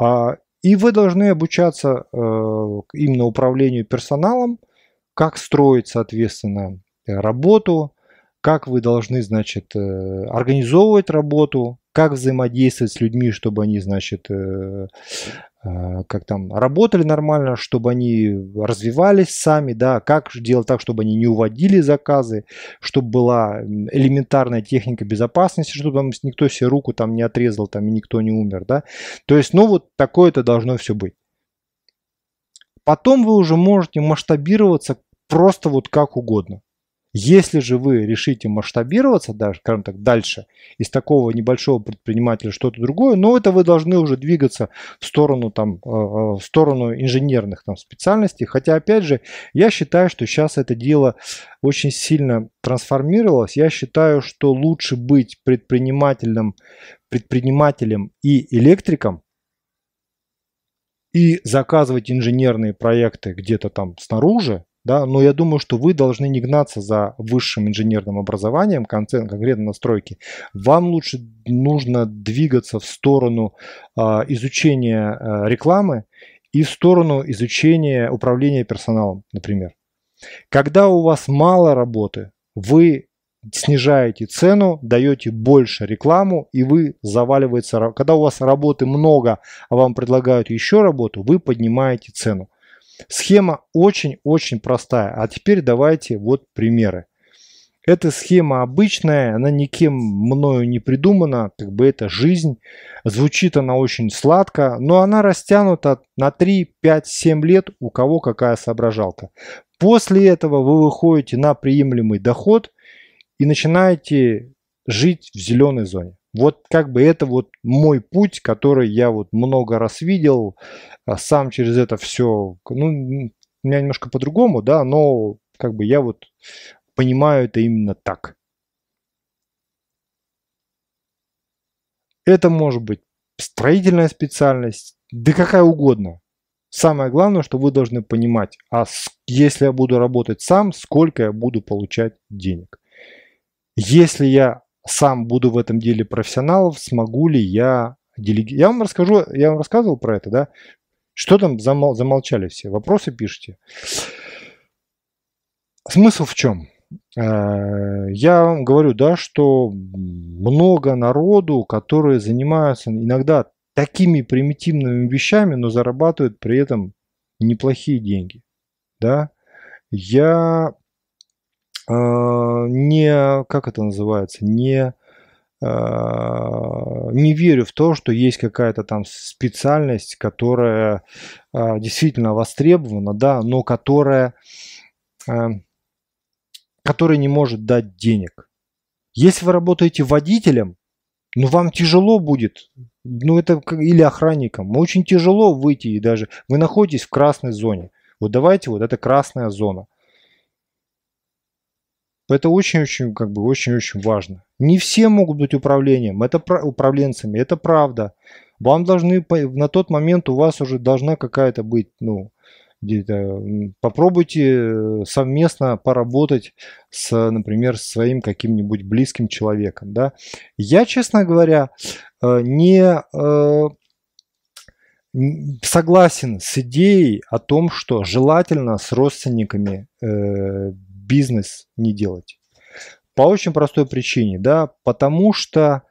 А, и вы должны обучаться э, именно управлению персоналом, как строить, соответственно, работу, как вы должны, значит, э, организовывать работу, как взаимодействовать с людьми, чтобы они, значит, э, э, как там работали нормально, чтобы они развивались сами, да, как делать так, чтобы они не уводили заказы, чтобы была элементарная техника безопасности, чтобы там никто себе руку там не отрезал, там и никто не умер, да. То есть, ну вот такое это должно все быть. Потом вы уже можете масштабироваться просто вот как угодно. Если же вы решите масштабироваться, даже, скажем так, дальше, из такого небольшого предпринимателя что-то другое, но это вы должны уже двигаться в сторону, там, э, э, в сторону инженерных там, специальностей. Хотя, опять же, я считаю, что сейчас это дело очень сильно трансформировалось. Я считаю, что лучше быть предпринимателем, предпринимателем и электриком, и заказывать инженерные проекты где-то там снаружи, да, но я думаю, что вы должны не гнаться за высшим инженерным образованием, конкретно настройки. Вам лучше нужно двигаться в сторону а, изучения а, рекламы и в сторону изучения управления персоналом, например. Когда у вас мало работы, вы снижаете цену, даете больше рекламу, и вы заваливается. Когда у вас работы много, а вам предлагают еще работу, вы поднимаете цену. Схема очень-очень простая. А теперь давайте вот примеры. Эта схема обычная, она никем мною не придумана, как бы это жизнь. Звучит она очень сладко, но она растянута на 3, 5, 7 лет, у кого какая соображалка. После этого вы выходите на приемлемый доход и начинаете жить в зеленой зоне. Вот как бы это вот мой путь, который я вот много раз видел, а сам через это все, ну, у меня немножко по-другому, да, но как бы я вот понимаю это именно так. Это может быть строительная специальность, да какая угодно. Самое главное, что вы должны понимать, а если я буду работать сам, сколько я буду получать денег. Если я сам буду в этом деле профессионалом, смогу ли я делегировать. Я вам расскажу, я вам рассказывал про это, да? Что там замол, замолчали все? Вопросы пишите. Смысл в чем? Э, я вам говорю, да, что много народу, которые занимаются иногда такими примитивными вещами, но зарабатывают при этом неплохие деньги. Да? Я не, как это называется, не а, не верю в то, что есть какая-то там специальность, которая а, действительно востребована, да, но которая, а, которая не может дать денег. Если вы работаете водителем, ну вам тяжело будет, ну это или охранником, очень тяжело выйти и даже вы находитесь в красной зоне. Вот давайте вот это красная зона. Это очень-очень, как бы, очень-очень важно. Не все могут быть управлением, это управленцами, это правда. Вам должны, на тот момент у вас уже должна какая-то быть, ну, попробуйте э, совместно поработать с, например, своим каким-нибудь близким человеком, да. Я, честно говоря, э, не э, согласен с идеей о том, что желательно с родственниками бизнес не делать. По очень простой причине, да, потому что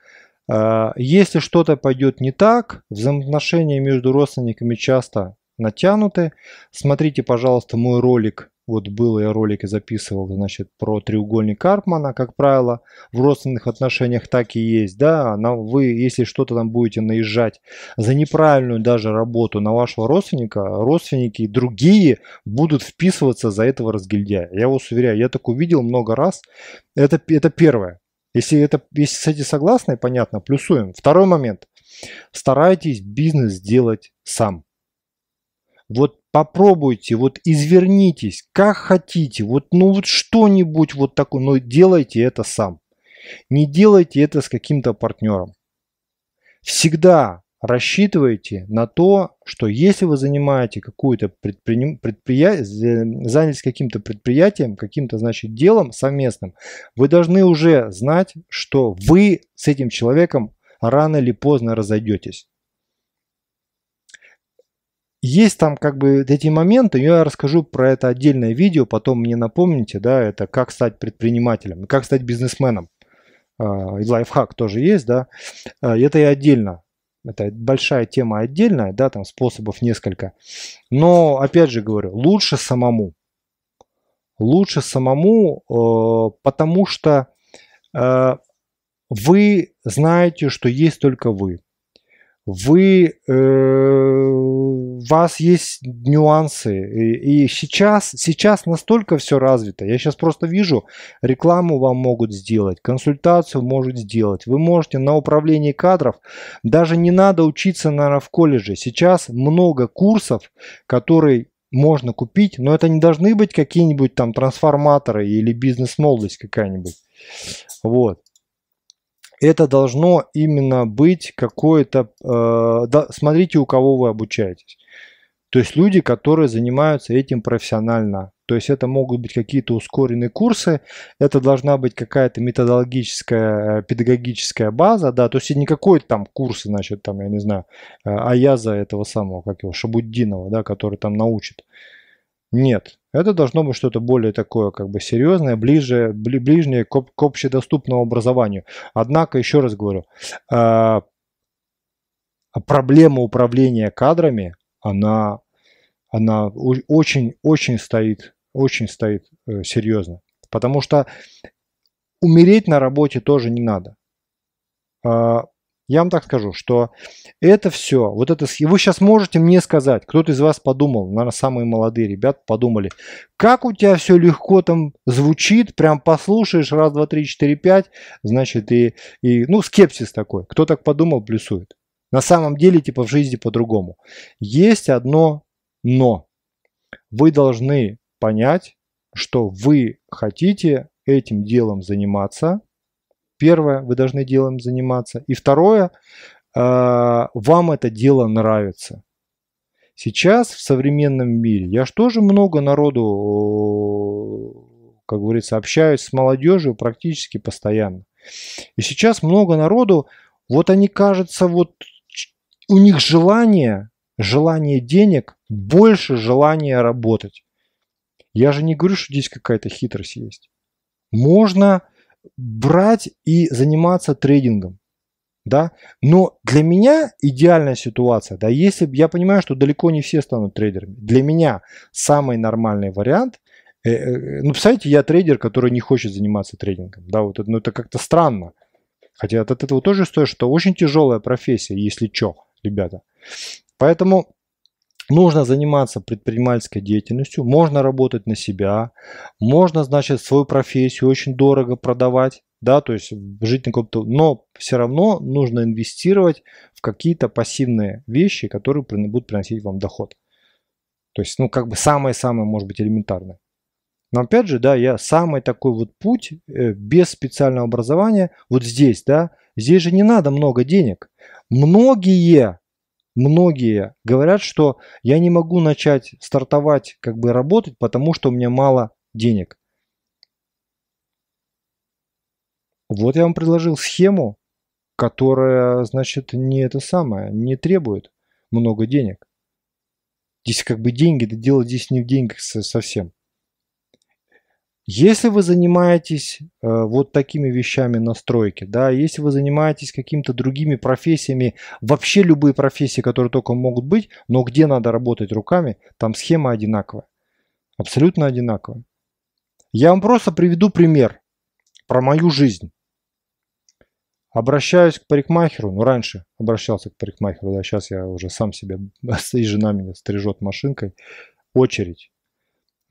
э, если что-то пойдет не так, взаимоотношения между родственниками часто натянуты. Смотрите, пожалуйста, мой ролик вот был я ролики записывал, значит, про треугольник Карпмана, как правило, в родственных отношениях так и есть, да, на, вы, если что-то там будете наезжать за неправильную даже работу на вашего родственника, родственники другие будут вписываться за этого разгильдяя. Я вас уверяю, я так увидел много раз. Это, это первое. Если, это, если с этим согласны, понятно, плюсуем. Второй момент. Старайтесь бизнес делать сам. Вот попробуйте, вот извернитесь, как хотите, вот ну вот что-нибудь вот такое, но делайте это сам. Не делайте это с каким-то партнером. Всегда рассчитывайте на то, что если вы занимаете какую-то предприятие, предприятие, занялись каким-то предприятием, каким-то, значит, делом совместным, вы должны уже знать, что вы с этим человеком рано или поздно разойдетесь. Есть там как бы эти моменты, я расскажу про это отдельное видео, потом мне напомните, да, это как стать предпринимателем, как стать бизнесменом. А, и лайфхак тоже есть, да. А, это и отдельно. Это большая тема отдельная, да, там способов несколько. Но, опять же говорю, лучше самому. Лучше самому, э, потому что э, вы знаете, что есть только вы. Вы, э, у вас есть нюансы. И, и сейчас, сейчас настолько все развито. Я сейчас просто вижу, рекламу вам могут сделать, консультацию может сделать. Вы можете на управлении кадров, даже не надо учиться, наверное, в колледже. Сейчас много курсов, которые можно купить, но это не должны быть какие-нибудь там трансформаторы или бизнес-молодость какая-нибудь. Вот это должно именно быть какое-то... Э, да, смотрите, у кого вы обучаетесь. То есть люди, которые занимаются этим профессионально. То есть это могут быть какие-то ускоренные курсы, это должна быть какая-то методологическая, э, педагогическая база, да, то есть не какой-то там курс, значит, там, я не знаю, э, Аяза этого самого, как его, Шабуддинова, да, который там научит. Нет, это должно быть что-то более такое, как бы серьезное, ближе, бли, ближнее к, к общедоступному образованию. Однако, еще раз говорю, э, проблема управления кадрами, она, она очень-очень стоит, очень стоит э, серьезно. Потому что умереть на работе тоже не надо. А, я вам так скажу, что это все, вот это, вы сейчас можете мне сказать, кто-то из вас подумал, наверное, самые молодые ребята подумали, как у тебя все легко там звучит, прям послушаешь, раз, два, три, четыре, пять, значит, и, и ну, скепсис такой. Кто так подумал, плюсует. На самом деле, типа, в жизни по-другому. Есть одно но. Вы должны понять, что вы хотите этим делом заниматься, Первое, вы должны делом заниматься. И второе, а, вам это дело нравится. Сейчас в современном мире, я же тоже много народу, как говорится, общаюсь с молодежью практически постоянно. И сейчас много народу, вот они, кажется, вот у них желание, желание денег больше желания работать. Я же не говорю, что здесь какая-то хитрость есть. Можно брать и заниматься трейдингом. Да? Но для меня идеальная ситуация, да, если я понимаю, что далеко не все станут трейдерами, для меня самый нормальный вариант, э, э, ну, представляете, я трейдер, который не хочет заниматься трейдингом, да, вот это, ну, это как-то странно. Хотя от этого тоже стоит, что очень тяжелая профессия, если что, ребята. Поэтому Нужно заниматься предпринимательской деятельностью, можно работать на себя, можно, значит, свою профессию очень дорого продавать, да, то есть жить на каком-то, но все равно нужно инвестировать в какие-то пассивные вещи, которые будут приносить вам доход. То есть, ну, как бы самое-самое, может быть, элементарное. Но опять же, да, я самый такой вот путь э, без специального образования, вот здесь, да, здесь же не надо много денег. Многие многие говорят, что я не могу начать стартовать, как бы работать, потому что у меня мало денег. Вот я вам предложил схему, которая, значит, не это самое, не требует много денег. Здесь как бы деньги, да дело здесь не в деньгах совсем. Если вы занимаетесь э, вот такими вещами настройки, да, если вы занимаетесь какими-то другими профессиями, вообще любые профессии, которые только могут быть, но где надо работать руками, там схема одинаковая. Абсолютно одинаковая. Я вам просто приведу пример про мою жизнь. Обращаюсь к парикмахеру, ну раньше обращался к парикмахеру, да, сейчас я уже сам себя, и жена меня стрижет машинкой. Очередь.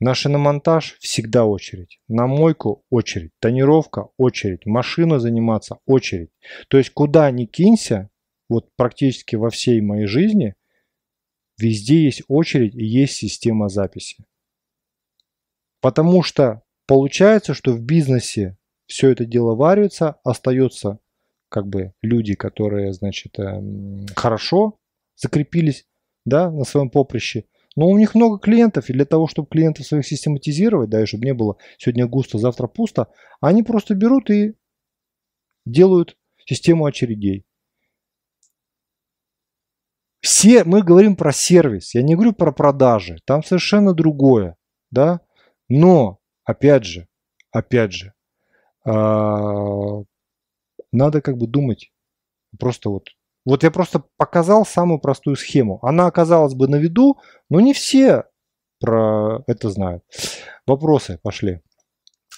На шиномонтаж всегда очередь. На мойку очередь. Тонировка очередь. Машину заниматься очередь. То есть куда ни кинься, вот практически во всей моей жизни, везде есть очередь и есть система записи. Потому что получается, что в бизнесе все это дело варится, остается как бы люди, которые, значит, эм, хорошо закрепились, да, на своем поприще, но у них много клиентов, и для того, чтобы клиентов своих систематизировать, да, и чтобы не было сегодня густо, завтра пусто, они просто берут и делают систему очередей. Все, мы говорим про сервис, я не говорю про продажи, там совершенно другое, да, но, опять же, опять же, э, надо как бы думать, просто вот вот я просто показал самую простую схему. Она оказалась бы на виду, но не все про это знают. Вопросы пошли.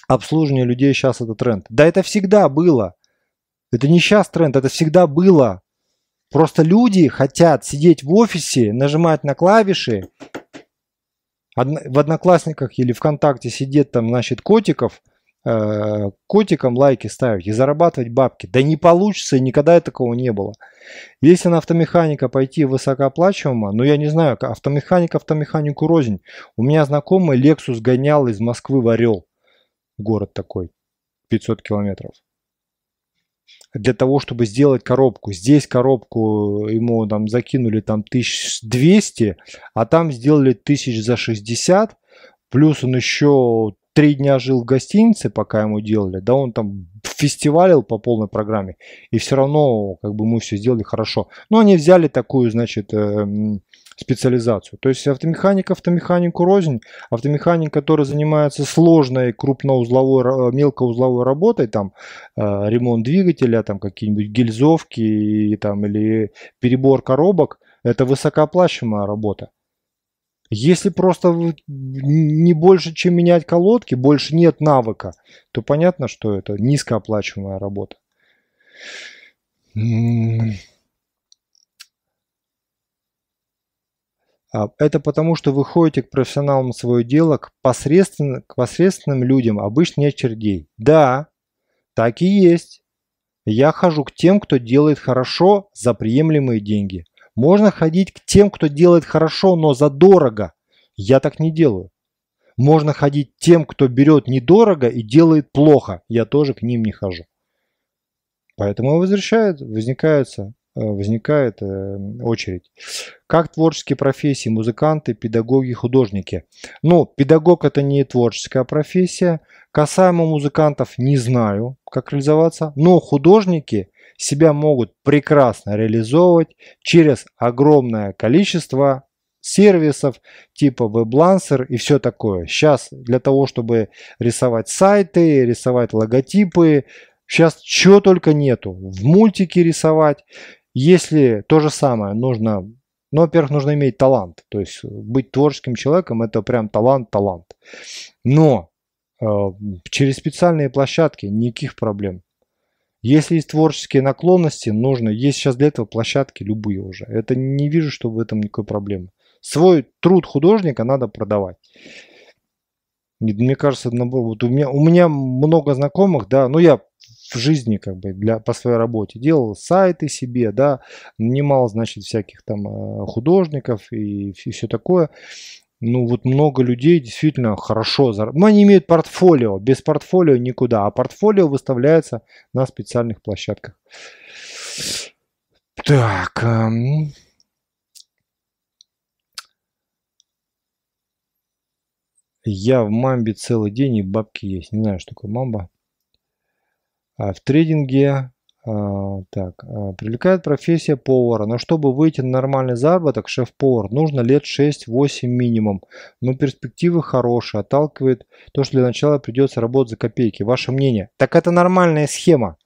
Обслуживание людей сейчас это тренд. Да это всегда было. Это не сейчас тренд, это всегда было. Просто люди хотят сидеть в офисе, нажимать на клавиши, в Одноклассниках или ВКонтакте сидеть там, значит, котиков, котикам лайки ставить и зарабатывать бабки. Да не получится, никогда такого не было. Если на автомеханика пойти высокооплачиваемо, ну я не знаю, автомеханик автомеханику рознь. У меня знакомый Lexus гонял из Москвы в Орел. Город такой, 500 километров для того, чтобы сделать коробку. Здесь коробку ему там закинули там 1200, а там сделали 1000 за 60. Плюс он еще три дня жил в гостинице, пока ему делали. Да, он там фестивалил по полной программе. И все равно как бы мы все сделали хорошо. Но они взяли такую, значит, эм, специализацию. То есть автомеханик автомеханику рознь. Автомеханик, который занимается сложной крупноузловой, мелкоузловой работой, там э, ремонт двигателя, там какие-нибудь гильзовки и, там, или перебор коробок, это высокооплачиваемая работа. Если просто не больше, чем менять колодки, больше нет навыка, то понятно, что это низкооплачиваемая работа. А, это потому, что вы ходите к профессионалам свое дело, к, посредственно, к посредственным людям, обычно не очередей. Да, так и есть. Я хожу к тем, кто делает хорошо за приемлемые деньги. Можно ходить к тем, кто делает хорошо, но за дорого. Я так не делаю. Можно ходить тем, кто берет недорого и делает плохо. Я тоже к ним не хожу. Поэтому возвращает, возникается Э, возникает э, очередь. Как творческие профессии, музыканты, педагоги, художники. Ну, педагог это не творческая профессия. Касаемо музыкантов не знаю, как реализоваться. Но художники себя могут прекрасно реализовывать через огромное количество сервисов типа WebLancer и все такое. Сейчас для того, чтобы рисовать сайты, рисовать логотипы, сейчас чего только нету. В мультике рисовать. Если то же самое нужно, ну, во-первых, нужно иметь талант. То есть быть творческим человеком это прям талант, талант. Но э, через специальные площадки никаких проблем. Если есть творческие наклонности, нужно, есть сейчас для этого площадки любые уже. Это не вижу, что в этом никакой проблемы. Свой труд художника надо продавать. Мне кажется, вот у меня, у меня много знакомых, да, ну я в жизни как бы для, по своей работе. Делал сайты себе, да, нанимал, значит, всяких там э, художников и все такое. Ну вот много людей действительно хорошо зарабатывают. Ну они имеют портфолио, без портфолио никуда, а портфолио выставляется на специальных площадках. Так, эм... Я в мамбе целый день и бабки есть. Не знаю, что такое мамба. А в трейдинге так, а, привлекает профессия повара, но чтобы выйти на нормальный заработок, шеф-повар, нужно лет 6-8 минимум. Но перспективы хорошие, отталкивает то, что для начала придется работать за копейки. Ваше мнение? Так это нормальная схема.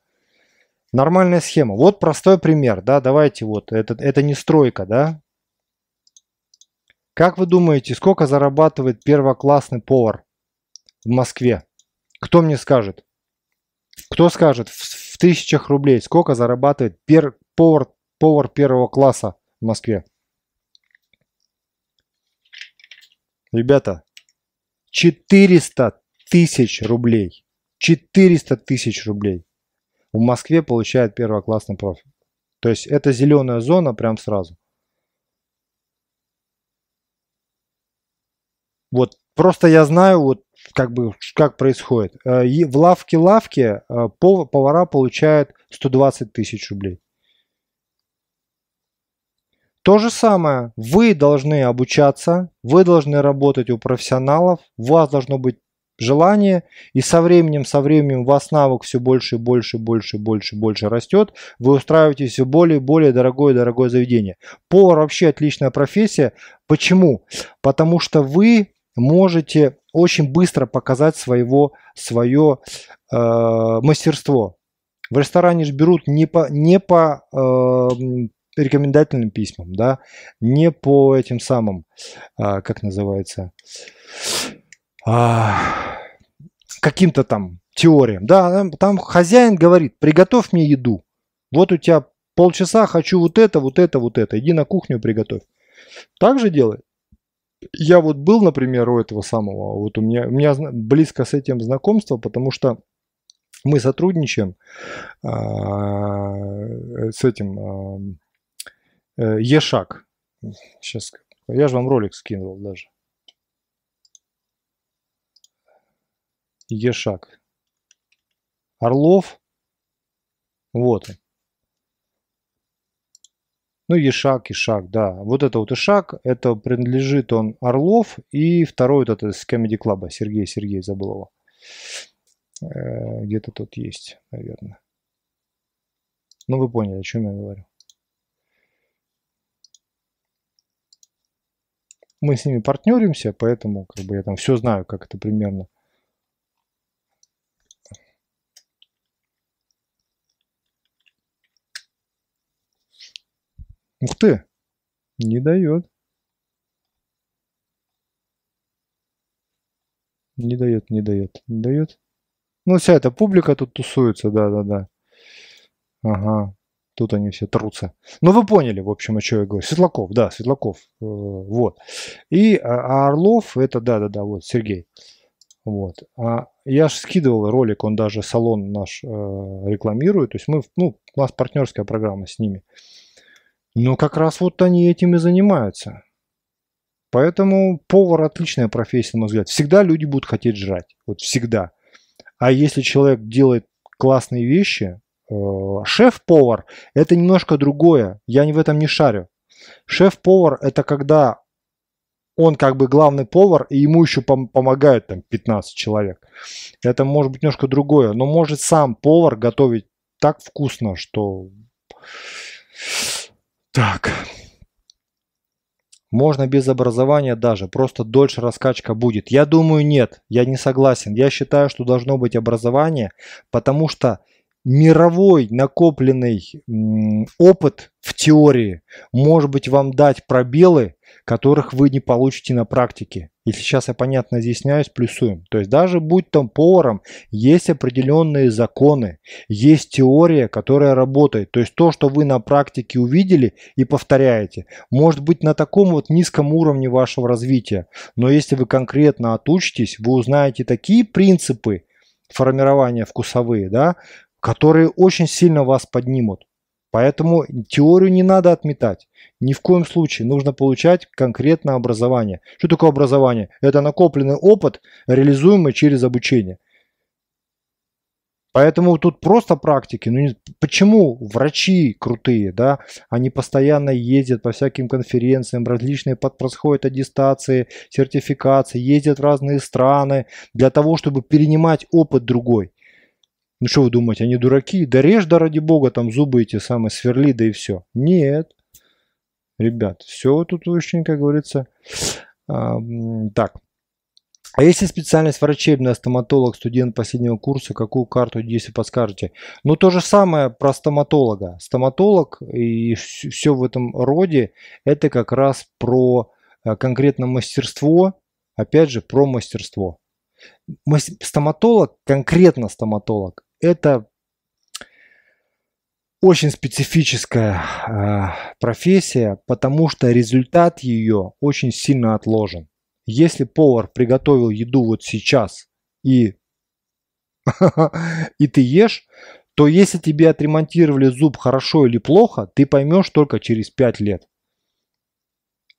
Нормальная схема. Вот простой пример, да, давайте вот, это, это не стройка, да. Как вы думаете, сколько зарабатывает первоклассный повар в Москве? Кто мне скажет? Кто скажет, в, в тысячах рублей сколько зарабатывает пер, повар, повар первого класса в Москве? Ребята, 400 тысяч рублей. 400 тысяч рублей. В Москве получает первоклассный профиль. То есть это зеленая зона прям сразу. Вот просто я знаю, вот как бы как происходит. Э, в лавке-лавке э, повара получают 120 тысяч рублей. То же самое. Вы должны обучаться, вы должны работать у профессионалов, у вас должно быть желание, и со временем, со временем у вас навык все больше и больше, больше, больше, больше растет, вы устраиваете все более и более дорогое дорогое заведение. Повар вообще отличная профессия. Почему? Потому что вы можете очень быстро показать своего, свое э, мастерство. В ресторане же берут не по, не по э, рекомендательным письмам, да, не по этим самым, э, как называется, э, каким-то там теориям. Да, там хозяин говорит, приготовь мне еду. Вот у тебя полчаса хочу вот это, вот это, вот это. Иди на кухню приготовь. Так же делает. Я вот был, например, у этого самого, вот у меня, у меня близко с этим знакомство, потому что мы сотрудничаем а, с этим а, э, Ешак. Сейчас, я же вам ролик скинул даже. Ешак. Орлов. Вот он. Ну, Ешак, Ишак, да. Вот это вот Ишак, это принадлежит он Орлов. И второй вот это с Comedy Club, Сергей, Сергей, забыл его. Э, где-то тут есть, наверное. Ну, вы поняли, о чем я говорю. Мы с ними партнеримся, поэтому как бы я там все знаю, как это примерно Ух ты! Не дает. Не дает, не дает, не дает. Ну, вся эта публика тут тусуется, да-да-да. Ага, тут они все трутся. Ну, вы поняли, в общем, о чем я говорю. Светлаков, да, Светлаков, э, вот. И а, а Орлов, это, да-да-да, вот, Сергей. Вот. А я же скидывал ролик, он даже салон наш э, рекламирует. То есть мы, ну, у нас партнерская программа с ними. Но как раз вот они этим и занимаются. Поэтому повар отличная профессия, на мой взгляд. Всегда люди будут хотеть жрать. Вот всегда. А если человек делает классные вещи, э, шеф-повар это немножко другое. Я в этом не шарю. Шеф-повар это когда он как бы главный повар, и ему еще пом- помогают там 15 человек. Это может быть немножко другое. Но может сам повар готовить так вкусно, что так. Можно без образования даже, просто дольше раскачка будет. Я думаю, нет, я не согласен. Я считаю, что должно быть образование, потому что мировой накопленный опыт в теории может быть вам дать пробелы, которых вы не получите на практике. Если сейчас я понятно изъясняюсь, плюсуем. То есть даже будь там поваром, есть определенные законы, есть теория, которая работает. То есть то, что вы на практике увидели и повторяете, может быть на таком вот низком уровне вашего развития. Но если вы конкретно отучитесь, вы узнаете такие принципы формирования вкусовые, да, которые очень сильно вас поднимут. Поэтому теорию не надо отметать. Ни в коем случае нужно получать конкретное образование. Что такое образование? Это накопленный опыт, реализуемый через обучение. Поэтому тут просто практики. Ну, почему врачи крутые, да? Они постоянно ездят по всяким конференциям, различные происходят аттестации, сертификации, ездят в разные страны для того, чтобы перенимать опыт другой. Ну что вы думаете, они дураки? Да режь, да ради бога, там зубы эти самые сверли, да и все. Нет. Ребят, все тут очень, как говорится, так. А если специальность врачебная, стоматолог, студент последнего курса, какую карту, если подскажете? Ну, то же самое про стоматолога. Стоматолог и все в этом роде, это как раз про а, конкретно мастерство, опять же, про мастерство. Стоматолог, конкретно стоматолог, это очень специфическая э, профессия, потому что результат ее очень сильно отложен. Если повар приготовил еду вот сейчас и, и ты ешь, то если тебе отремонтировали зуб хорошо или плохо, ты поймешь только через 5 лет.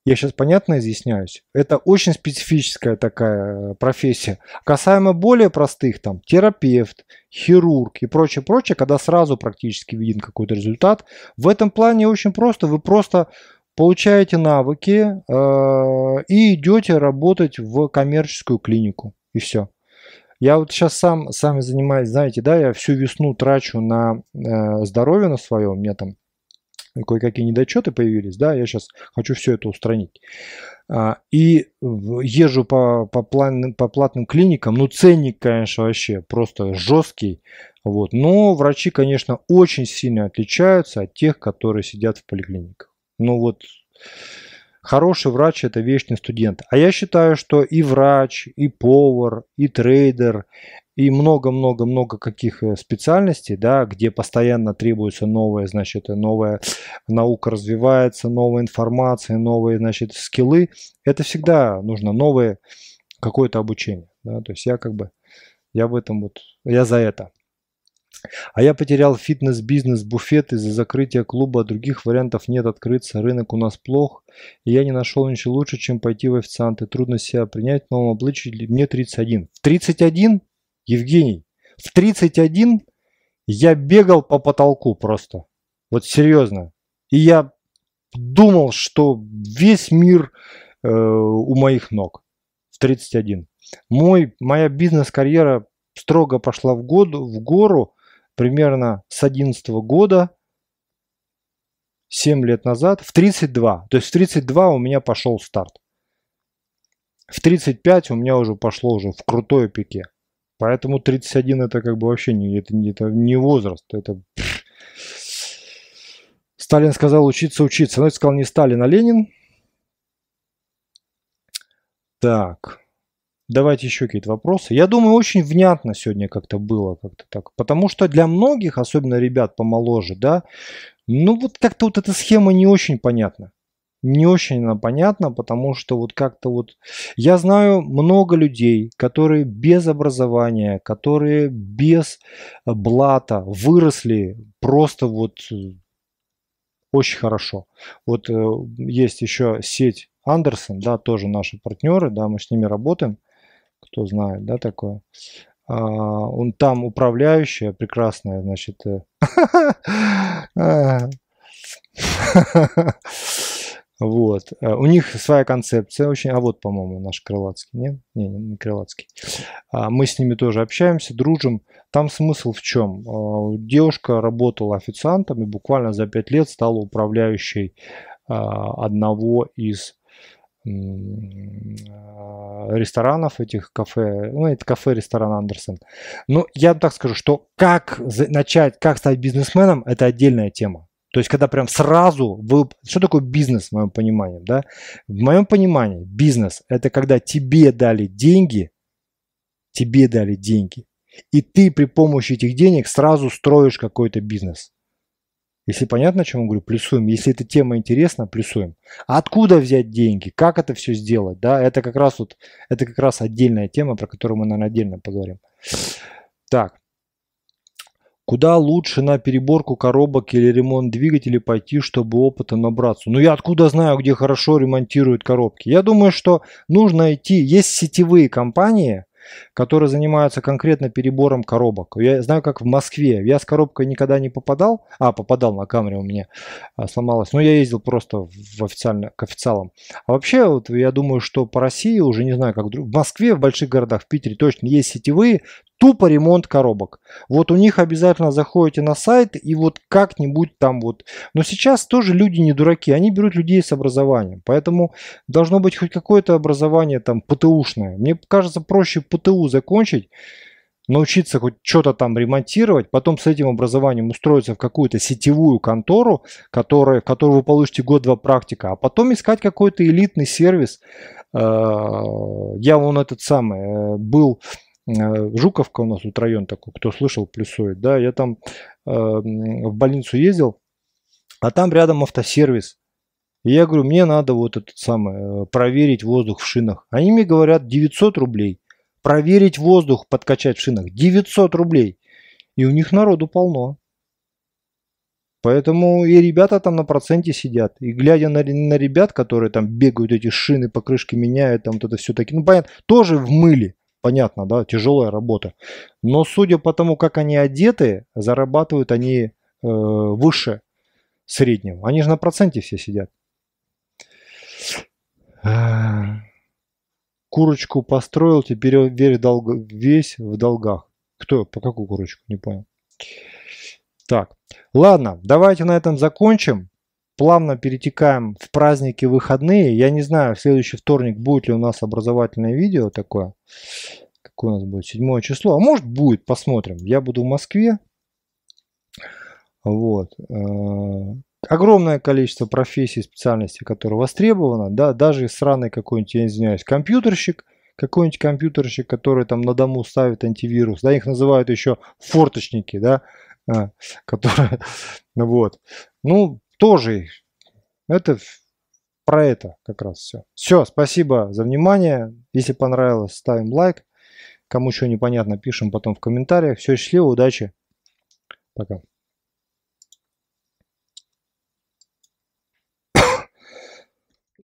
Я сейчас понятно изъясняюсь. Это очень специфическая такая э, профессия. Касаемо более простых, там, терапевт, хирург и прочее, прочее, когда сразу практически виден какой-то результат. В этом плане очень просто. Вы просто получаете навыки э, и идете работать в коммерческую клинику. И все. Я вот сейчас сам, сами занимаюсь, знаете, да, я всю весну трачу на э, здоровье на свое. У меня там кое-какие недочеты появились, да, я сейчас хочу все это устранить. А, и езжу по, по, план, по платным клиникам, ну ценник, конечно, вообще просто жесткий, вот. Но врачи, конечно, очень сильно отличаются от тех, которые сидят в поликлиниках. Ну вот, хороший врач – это вечный студент. А я считаю, что и врач, и повар, и трейдер, и много-много-много каких э, специальностей, да, где постоянно требуется новая, значит, новая наука развивается, новая информация, новые, значит, скиллы, это всегда нужно новое какое-то обучение, да, то есть я как бы, я в этом вот, я за это. А я потерял фитнес-бизнес, буфет из-за закрытия клуба, других вариантов нет открыться, рынок у нас плох, и я не нашел ничего лучше, чем пойти в официанты. Трудно себя принять в новом обличии, мне 31. В 31, Евгений, в 31 я бегал по потолку просто. Вот серьезно. И я думал, что весь мир э, у моих ног. В 31. Мой, моя бизнес-карьера строго пошла в, году, в гору примерно с 11 года, 7 лет назад, в 32. То есть в 32 у меня пошел старт. В 35 у меня уже пошло уже в крутое пике. Поэтому 31 это как бы вообще не, это, это не возраст. Это... Сталин сказал учиться, учиться. Но это сказал не Сталин, а Ленин. Так. Давайте еще какие-то вопросы. Я думаю, очень внятно сегодня как-то было, как-то так. Потому что для многих, особенно ребят помоложе, да, ну вот как-то вот эта схема не очень понятна. Не очень она понятна, потому что вот как-то вот... Я знаю много людей, которые без образования, которые без блата выросли просто вот э, очень хорошо. Вот э, есть еще сеть Андерсон, да, тоже наши партнеры, да, мы с ними работаем кто знает, да, такое. А, он там управляющая, прекрасная, значит. Вот. Э, у них своя концепция очень. А вот, по-моему, наш Крылатский. Нет? Не, не Крылатский. А, мы с ними тоже общаемся, дружим. Там смысл в чем? А, девушка работала официантом и буквально за пять лет стала управляющей одного из ресторанов, этих кафе, ну, это кафе-ресторан Андерсон. Но я так скажу, что как начать, как стать бизнесменом, это отдельная тема. То есть, когда прям сразу вы... Что такое бизнес, в моем понимании, да? В моем понимании бизнес – это когда тебе дали деньги, тебе дали деньги, и ты при помощи этих денег сразу строишь какой-то бизнес. Если понятно, о чем я говорю, плюсуем. Если эта тема интересна, плюсуем. А откуда взять деньги? Как это все сделать? Да, это как раз вот, это как раз отдельная тема, про которую мы, наверное, отдельно поговорим. Так. Куда лучше на переборку коробок или ремонт двигателей пойти, чтобы опыта набраться? Ну я откуда знаю, где хорошо ремонтируют коробки? Я думаю, что нужно идти. Есть сетевые компании, которые занимаются конкретно перебором коробок. Я знаю, как в Москве. Я с коробкой никогда не попадал. А, попадал на камере у меня а, сломалась. Но я ездил просто в официально, к официалам. А вообще, вот я думаю, что по России уже не знаю, как в Москве, в больших городах, в Питере точно есть сетевые, тупо ремонт коробок. Вот у них обязательно заходите на сайт и вот как-нибудь там вот. Но сейчас тоже люди не дураки, они берут людей с образованием. Поэтому должно быть хоть какое-то образование там ПТУшное. Мне кажется, проще ПТУ закончить, научиться хоть что-то там ремонтировать, потом с этим образованием устроиться в какую-то сетевую контору, которая, в которую вы получите год-два практика, а потом искать какой-то элитный сервис. Э, я вон этот самый э, был Жуковка у нас тут район такой, кто слышал, плюсует, да, я там э, в больницу ездил, а там рядом автосервис. И я говорю, мне надо вот этот самый, э, проверить воздух в шинах. Они мне говорят 900 рублей. Проверить воздух, подкачать в шинах. 900 рублей. И у них народу полно. Поэтому и ребята там на проценте сидят. И глядя на, на ребят, которые там бегают эти шины, покрышки меняют, там вот это все таки ну понятно, тоже в мыле понятно, да, тяжелая работа. Но судя по тому, как они одеты, зарабатывают они э, выше среднего. Они же на проценте все сидят. Курочку построил, теперь весь, долг, весь в долгах. Кто? По какую курочку? Не понял. Так, ладно, давайте на этом закончим плавно перетекаем в праздники выходные. Я не знаю, в следующий вторник будет ли у нас образовательное видео такое. Какое у нас будет? Седьмое число. А может будет, посмотрим. Я буду в Москве. Вот. Э, огромное количество профессий, специальностей, которые востребовано. Да, даже сраный какой-нибудь, я извиняюсь, компьютерщик, какой-нибудь компьютерщик, который там на дому ставит антивирус, да, их называют еще форточники, да, а, которые, ну вот, ну, тоже это про это как раз все. Все, спасибо за внимание. Если понравилось, ставим лайк. Кому что непонятно, пишем потом в комментариях. Все, счастливо, удачи. Пока.